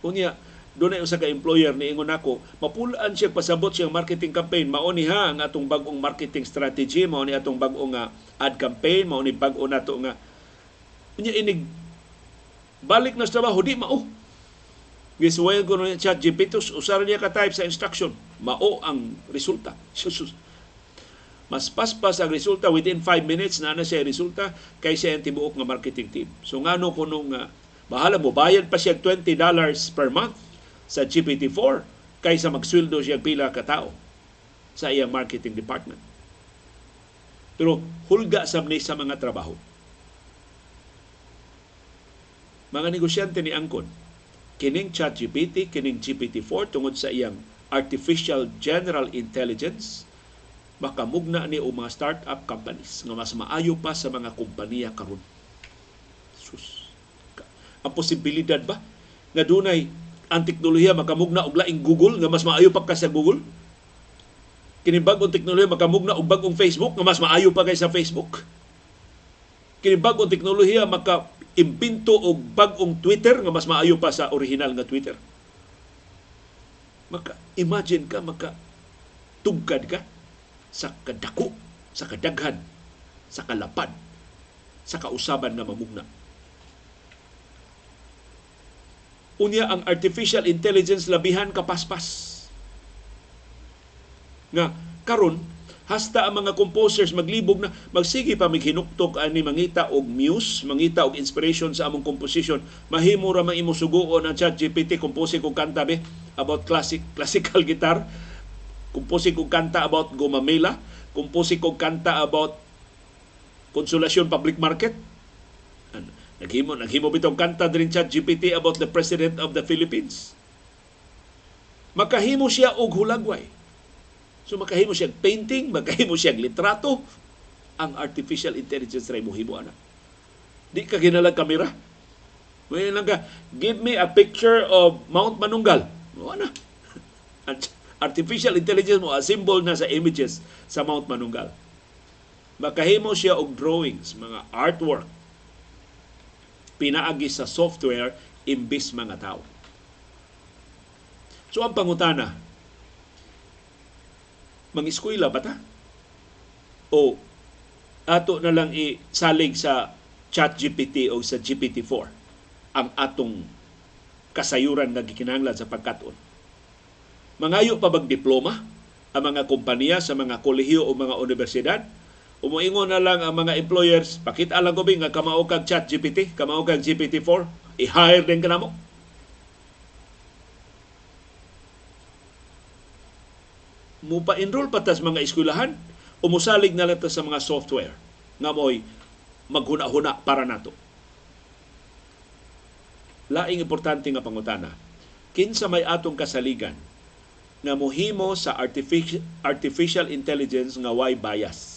Unya, doon ay usa ka employer ni ingon nako mapulaan siya pasabot siyang marketing campaign. Mao ha ang atong bag-ong marketing strategy mao ni atong bag-ong nga ad campaign mao ni bag-o nato nga. Unya inig balik na sa trabaho di mao. Gisuwayan ko ng chat GPT usar niya ka type sa instruction. Mao ang resulta. Jesus. Mas paspas ang resulta within 5 minutes na na siya resulta kay siya ang tibuok nga marketing team. So ngano kuno nga bahala mo bayad pa siya 20 dollars per month sa GPT-4 kaysa magsweldo siya pila ka tao sa iyang marketing department. Pero hulga sab ni sa mga trabaho. Mga negosyante ni Angkon, kining ChatGPT, kining GPT-4 tungod sa iyang artificial general intelligence, makamugna ni o mga startup companies nga mas maayo pa sa mga kompanya karon. Sus. Ang posibilidad ba nga dunay ang teknolohiya makamugna og laing Google nga mas maayo pa ka sa Google? Kini bag-ong teknolohiya makamugna og bag-ong Facebook nga mas maayo pa kay sa Facebook? Kini bag-ong teknolohiya maka impinto og bag-ong Twitter nga mas maayo pa sa original nga Twitter? Maka imagine ka maka tugkad ka sa kadako sa kadaghan, sa kalapad, sa kausaban nga mamugna. Unya ang artificial intelligence labihan kapaspas. Nga karon hasta ang mga composers maglibog na magsige pa maghinuktok ani mangita og muse, mangita og inspiration sa among composition. Mahimo ra man imo suguon ang ChatGPT compose kog kanta be about classic classical guitar, compose kog kanta about gumamela, compose kog kanta about konsolasyon public market. Naghimo, naghimo bitong kanta din chat GPT about the President of the Philippines. Makahimo siya og hulagway. So makahimo siya painting, makahimo siya litrato. Ang artificial intelligence ray mohimo ana. Di ka ginalag kamera. May lang ka, give me a picture of Mount Manunggal. Wala na. Artificial intelligence mo, a symbol na sa images sa Mount Manunggal. Makahimo siya og drawings, mga artwork, pinaagi sa software imbis mga tao. So ang pangutana, mangiskwela ba ta? O ato na lang isalig sa chat GPT o sa GPT-4 ang atong kasayuran nga gikinahanglan sa pagkaton. Mangayo pa bag diploma ang mga kompanya sa mga kolehiyo o mga universidad Umuingon na lang ang mga employers, pakita lang ko nga kamao kag chat GPT, kamao kag GPT-4, i-hire din ka na mo. Mupa-enroll pa tas mga eskwelahan, umusalig na lang sa mga software nga mo'y maghuna-huna para nato. Laing importante nga pangutana, kinsa may atong kasaligan nga mohimo sa artificial, artificial intelligence nga way bias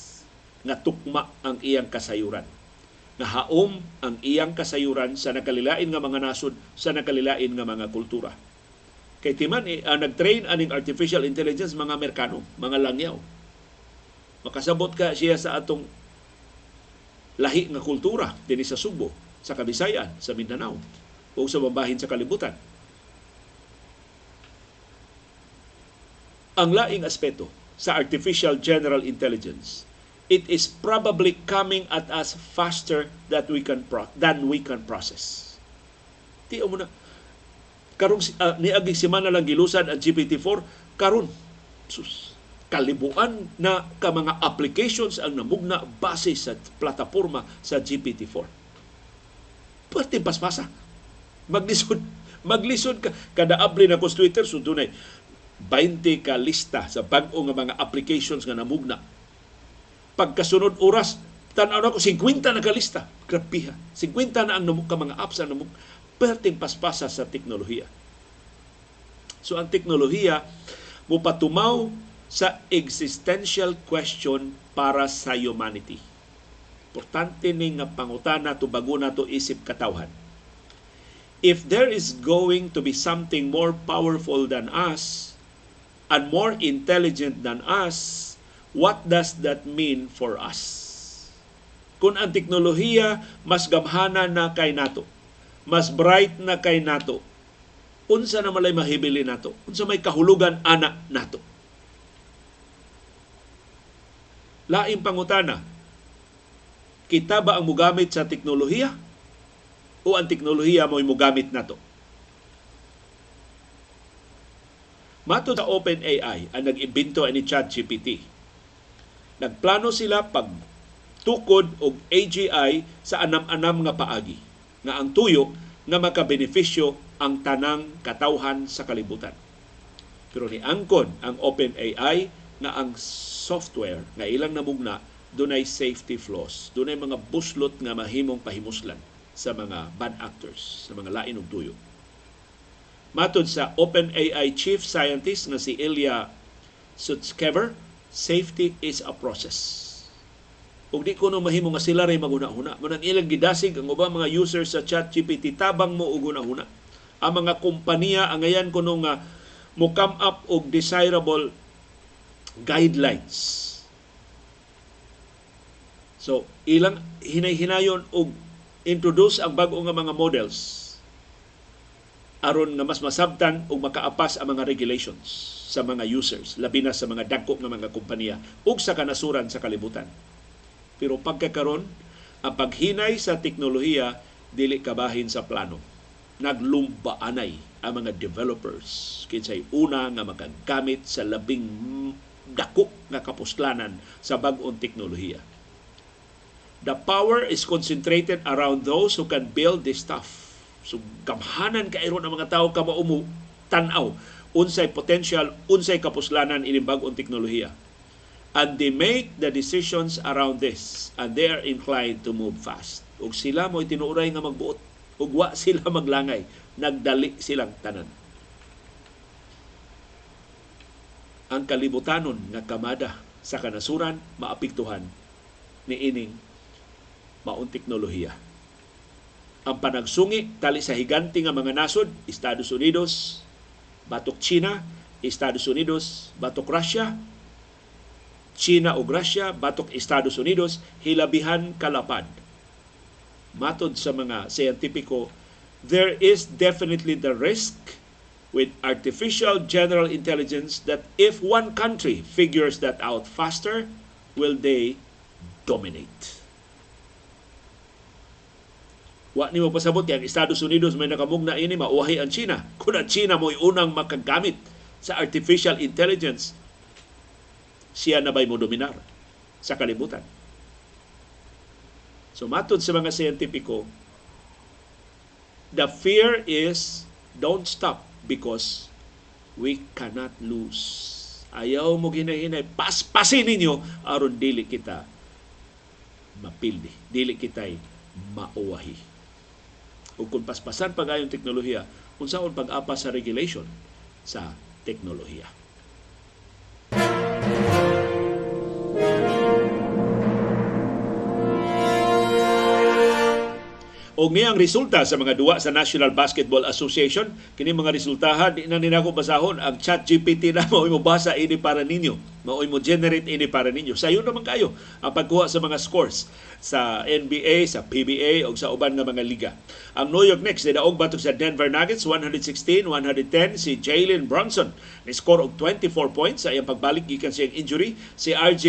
nga tukma ang iyang kasayuran. Nga haom ang iyang kasayuran sa nakalilain nga mga nasod, sa nakalilain nga mga kultura. Kay timan, eh, uh, nag-train aning artificial intelligence mga Amerikano, mga langyaw. Makasabot ka siya sa atong lahi nga kultura dinhi sa Subo, sa Kabisayan, sa Mindanao, o sa mabahin sa kalibutan. Ang laing aspeto sa artificial general intelligence it is probably coming at us faster that we can pro- than we can process. Ti mo na karong uh, niagi semana lang gilusan ang GPT-4 karon sus kalibuan na ka mga applications ang namugna base sa plataporma sa GPT-4. Pwede paspasa. Maglisod. Maglisod ka. Kada abli na ko sa Twitter, so dunay 20 ka lista sa bag-o nga mga applications nga namugna pagkasunod oras, tanaw na ko, 50 na kalista. Grabe ha. 50 na ang namuk ka mga apps ang namuk. Perting paspasa sa teknolohiya. So ang teknolohiya, mupatumaw sa existential question para sa humanity. Importante ni nga pangutana to bago na to isip katawhan. If there is going to be something more powerful than us and more intelligent than us, what does that mean for us? Kung ang teknolohiya mas gamhana na kay nato, mas bright na kay nato, unsa na malay mahibili nato? Unsa may kahulugan ana nato? Laing pangutana, kita ba ang mugamit sa teknolohiya o ang teknolohiya mo'y mugamit nato? Mato sa OpenAI ang nag-imbento ni ChatGPT Nagplano sila pag tukod og AGI sa anam-anam nga paagi nga ang tuyo nga makabenepisyo ang tanang katawhan sa kalibutan. Pero ni angkon ang OpenAI nga ang software nga ilang namugna dunay safety flaws, dunay mga buslot nga mahimong pahimuslan sa mga bad actors, sa mga lain og tuyo. Matod sa OpenAI chief scientist nga si Ilya Sutskever, safety is a process. Ug di ko no mahimo nga sila ray maguna-huna. Manang ilang gidasig ang ubang mga users sa ChatGPT tabang mo og una-huna. Ang mga kompanya ang ayan kuno nga mo come up og desirable guidelines. So, ilang hinay-hinayon og introduce ang bag-o nga mga models aron nga mas masabtan ug makaapas ang mga regulations sa mga users, labi na sa mga dagko nga mga kompanya ug sa kanasuran sa kalibutan. Pero pagkakaron, ang paghinay sa teknolohiya dili kabahin sa plano. Naglumbaanay ang mga developers kinsay una nga makagamit sa labing dako nga kapuslanan sa bag-ong teknolohiya. The power is concentrated around those who can build this stuff. So gamhanan kairon ang mga tao ka maumu tan-aw unsay potential, unsay kapuslanan ini bag-ong teknolohiya. And they make the decisions around this and they are inclined to move fast. Ug sila mo tinuuray nga magbuot ug wa sila maglangay, nagdali silang tanan. Ang kalibutanon nga kamada sa kanasuran maapektuhan ni ining maong teknolohiya. Ang panagsungi tali sa higanti nga mga nasod, Estados Unidos, batok China, Estados Unidos, batok Russia, China ug Russia, batok Estados Unidos, hilabihan kalapad. Matod sa mga siyentipiko, there is definitely the risk with artificial general intelligence that if one country figures that out faster, will they dominate. Wa ni mo pasabot kay ang Estados Unidos may nakamugna ini mauwahi ang China. Kung ang China mo'y unang makagamit sa artificial intelligence, siya na ba'y mo dominar sa kalibutan. So matod sa mga siyentipiko, the fear is don't stop because we cannot lose. Ayaw mo ginahinay, paspasin ninyo aron dili kita mapildi. Dili kita'y mauwahi o kung paspasan pa gayong teknolohiya, unsaon pag-apa sa regulation sa teknolohiya. o ngayang resulta sa mga duwa sa National Basketball Association kini mga resultahan di na ninako basahon ang chat GPT na mo basa ini para ninyo mao mo generate ini para ninyo. Sayo naman kayo ang pagkuha sa mga scores sa NBA sa PBA o sa uban nga mga liga. Ang New York Knicks nidaog batok sa Denver Nuggets 116-110 si Jalen Brunson. Ni score og 24 points. Sa iyang pagbalik gikan sa injury si RJ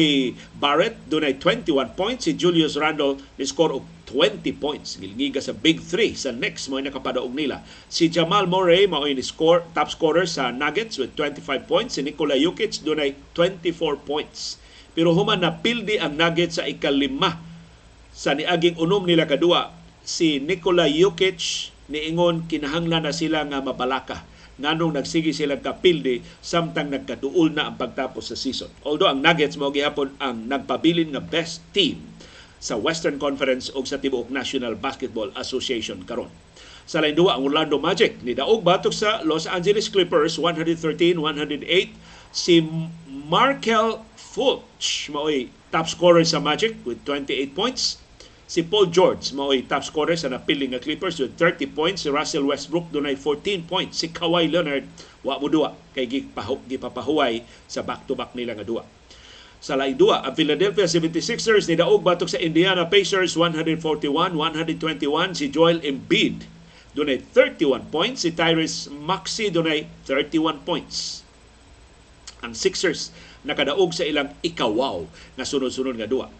Barrett dunay 21 points. Si Julius Randle ni score og 20 points. Gilgiga sa Big 3 sa next mo nakapadaog nila. Si Jamal Murray mao ni score top scorer sa Nuggets with 25 points. Si Nikola Jokic dunay 24 points. Pero human na pildi ang Nuggets sa ikalima sa niaging unom nila kadua si Nikola Jokic niingon kinahanglan na sila nga mabalaka nganong nagsigi sila kapildi samtang nagkatuol na ang pagtapos sa season. Although ang Nuggets mao gihapon ang nagpabilin nga best team sa Western Conference o sa tibuok National Basketball Association karon. Sa lain duwa, ang Orlando Magic ni daog batok sa Los Angeles Clippers 113-108 si Markel Fulch mao'y top scorer sa Magic with 28 points. Si Paul George mao'y top scorer sa napiling nga Clippers with 30 points. Si Russell Westbrook dunay 14 points. Si Kawhi Leonard wa mo duwa kay gipapahuway sa back-to-back nila nga duwa sa laing duwa. Ang Philadelphia 76ers ni daog batok sa Indiana Pacers 141-121 si Joel Embiid dunay 31 points si Tyrese Maxey dunay 31 points. Ang Sixers nakadaog sa ilang ikawaw nga sunod-sunod nga duwa.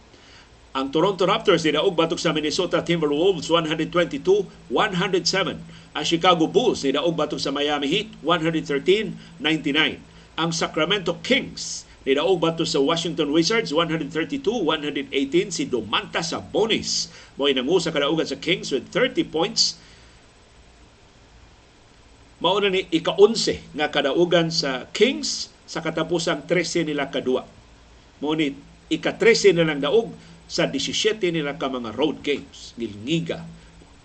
Ang Toronto Raptors ni daog batok sa Minnesota Timberwolves 122-107. Ang Chicago Bulls ni daog batok sa Miami Heat 113-99. Ang Sacramento Kings Nidaog bato sa Washington Wizards 132-118 si Domantas Sabonis. Mo'y nangu sa kadaugan sa Kings with 30 points. Mauna ni ika-11 nga kadaugan sa Kings sa katapusang 13 nila kadua. Mo ni ika-13 nilang daog sa 17 nila ka mga road games. Ngilngiga.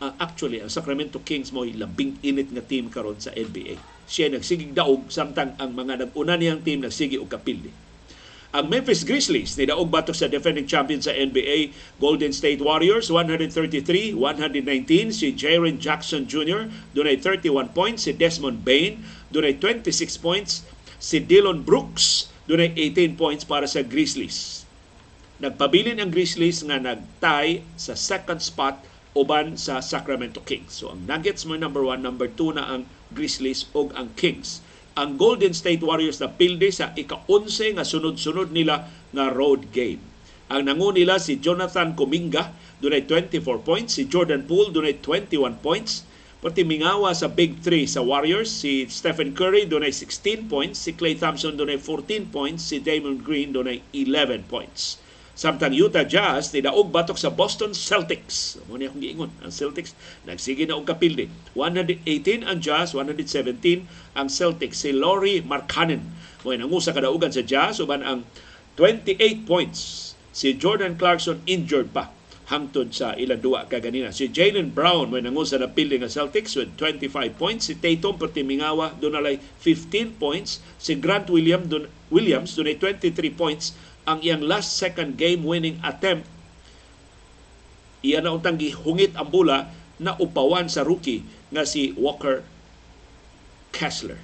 Uh, actually, ang Sacramento Kings mo labing init nga team karon sa NBA. Siya nagsigig daog samtang ang mga nag-una niyang team nagsigi og kapildi. Ang Memphis Grizzlies ni daog batok sa defending champion sa NBA Golden State Warriors 133-119 si Jaren Jackson Jr. dunay 31 points si Desmond Bain dunay 26 points si Dylan Brooks dunay 18 points para sa Grizzlies. Nagpabilin ang Grizzlies nga nagtie sa second spot uban sa Sacramento Kings. So ang Nuggets mo number 1, number 2 na ang Grizzlies ug ang Kings. Ang Golden State Warriors na pilde sa ika-11 nga sunod-sunod nila nga road game. Ang nangu nila si Jonathan Kuminga dunay 24 points, si Jordan Poole dunay 21 points, Pati mingawa sa Big Three sa Warriors, si Stephen Curry dunay 16 points, si Klay Thompson dunay 14 points, si Damon Green dunay 11 points. Samtang Utah Jazz nidaog batok sa Boston Celtics. Mo ni akong giingon, ang Celtics nagsige na og kapilde. 118 ang Jazz, 117 ang Celtics. Si Laurie Markkanen mo nangu sa kadaugan sa Jazz uban ang 28 points. Si Jordan Clarkson injured pa hangtod sa ilang duwa kaganina. Si Jalen Brown may nangun sa napili nga Celtics with 25 points. Si Tatum perti mingawa dunay 15 points. Si Grant Williams dun, Williams dunay 23 points ang iyang last second game winning attempt iya na untang gihungit ang bola na upawan sa rookie nga si Walker Kessler.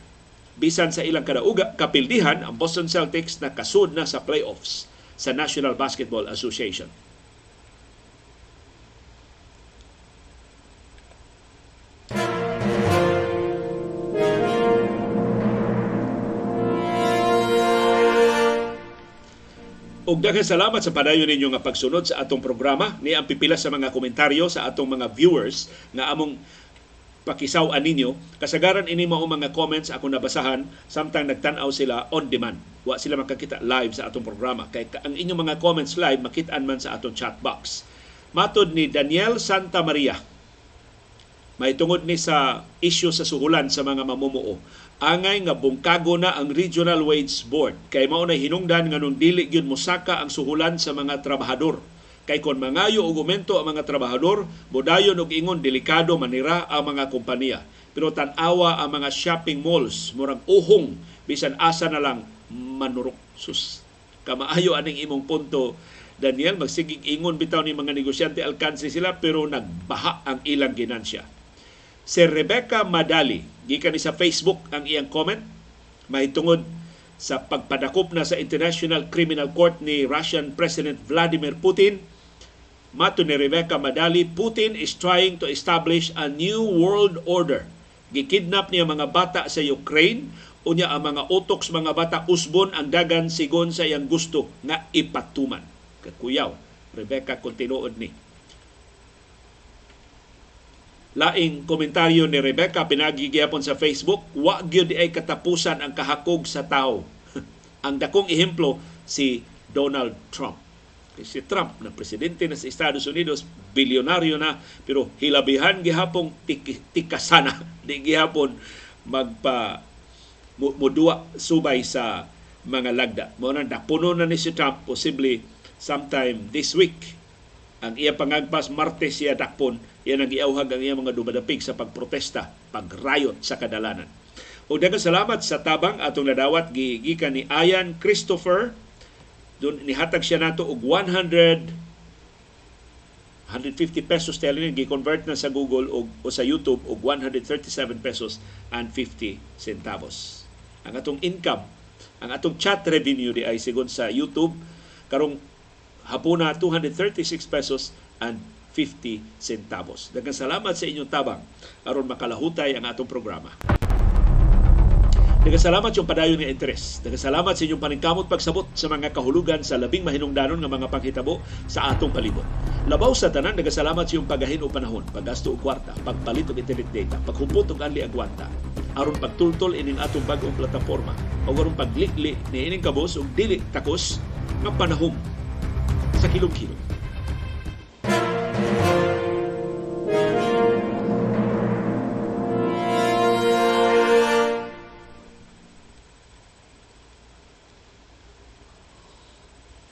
Bisan sa ilang kadauga kapildihan ang Boston Celtics na kasud na sa playoffs sa National Basketball Association. Ug daghang salamat sa padayon ninyo nga pagsunod sa atong programa. Ni ang pipila sa mga komentaryo sa atong mga viewers nga among pakisaw-an ninyo. Kasagaran ini mao mga comments ako nabasahan samtang nagtan-aw sila on demand. Wa sila makakita live sa atong programa kay ang inyong mga comments live makit-an man sa atong chat box. Matod ni Daniel Santa Maria, may tungod ni sa issue sa suhulan sa mga mamumuo. Angay nga bungkago na ang Regional Wage Board kay mao na hinungdan nga nung dili gyud mosaka ang suhulan sa mga trabahador. Kay kon mangayo og aumento ang mga trabahador, bodayon og ingon delikado manira ang mga kompanya. Pero tan-awa ang mga shopping malls, murag uhong bisan asa na lang manurok. Sus, kamaayo aning imong punto Daniel, magsigig ingon bitaw ni mga negosyante alkansi sila pero nagbaha ang ilang ginansya. Si Rebecca Madali, gikan sa Facebook ang iyang comment, may tungod sa pagpadakop na sa International Criminal Court ni Russian President Vladimir Putin. Mato ni Rebecca Madali, Putin is trying to establish a new world order. Gikidnap niya mga bata sa Ukraine, unya ang mga utoks mga bata usbon ang dagan sigon sa iyang gusto nga ipatuman. Kakuyaw, Rebecca kung tinuod ni laing komentaryo ni Rebecca pinagigiyapon sa Facebook, wa gyud ay katapusan ang kahakog sa tao. ang dakong ehemplo si Donald Trump. Si Trump na presidente na sa Estados Unidos, bilyonaryo na, pero hilabihan gihapon tik- tikasana, di gihapon magpa mudua subay sa mga lagda. Mo na dapuno na ni si Trump posible sometime this week ang iya pangagpas Martes siya dakpon. Yan ang giauhag ang iya mga dumadapig sa pagprotesta pagrayot sa kadalanan. O daghang salamat sa tabang atong nadawat gigikan ni Ayan Christopher. Doon nihatag siya nato og 100 150 pesos telling gi-convert na sa Google o, o sa YouTube og 137 pesos and 50 centavos. Ang atong income, ang atong chat revenue di ay sigon sa YouTube. Karong hapuna 236 pesos and 50 centavos. Daghang salamat sa inyong tabang aron makalahutay ang atong programa. Daghang salamat yung padayon nga interes. Daghang salamat sa inyong paningkamot pagsabot sa mga kahulugan sa labing mahinungdanon nga mga panghitabo sa atong palibot. Labaw sa tanan, daghang salamat sa inyong pagahin o panahon, paggasto og kwarta, pagpalit og internet data, paghupot og anli agwanta, aron pagtultol ining atong bagong plataporma o aron paglikli ni ining kabos og dili takos nga Essa aqui.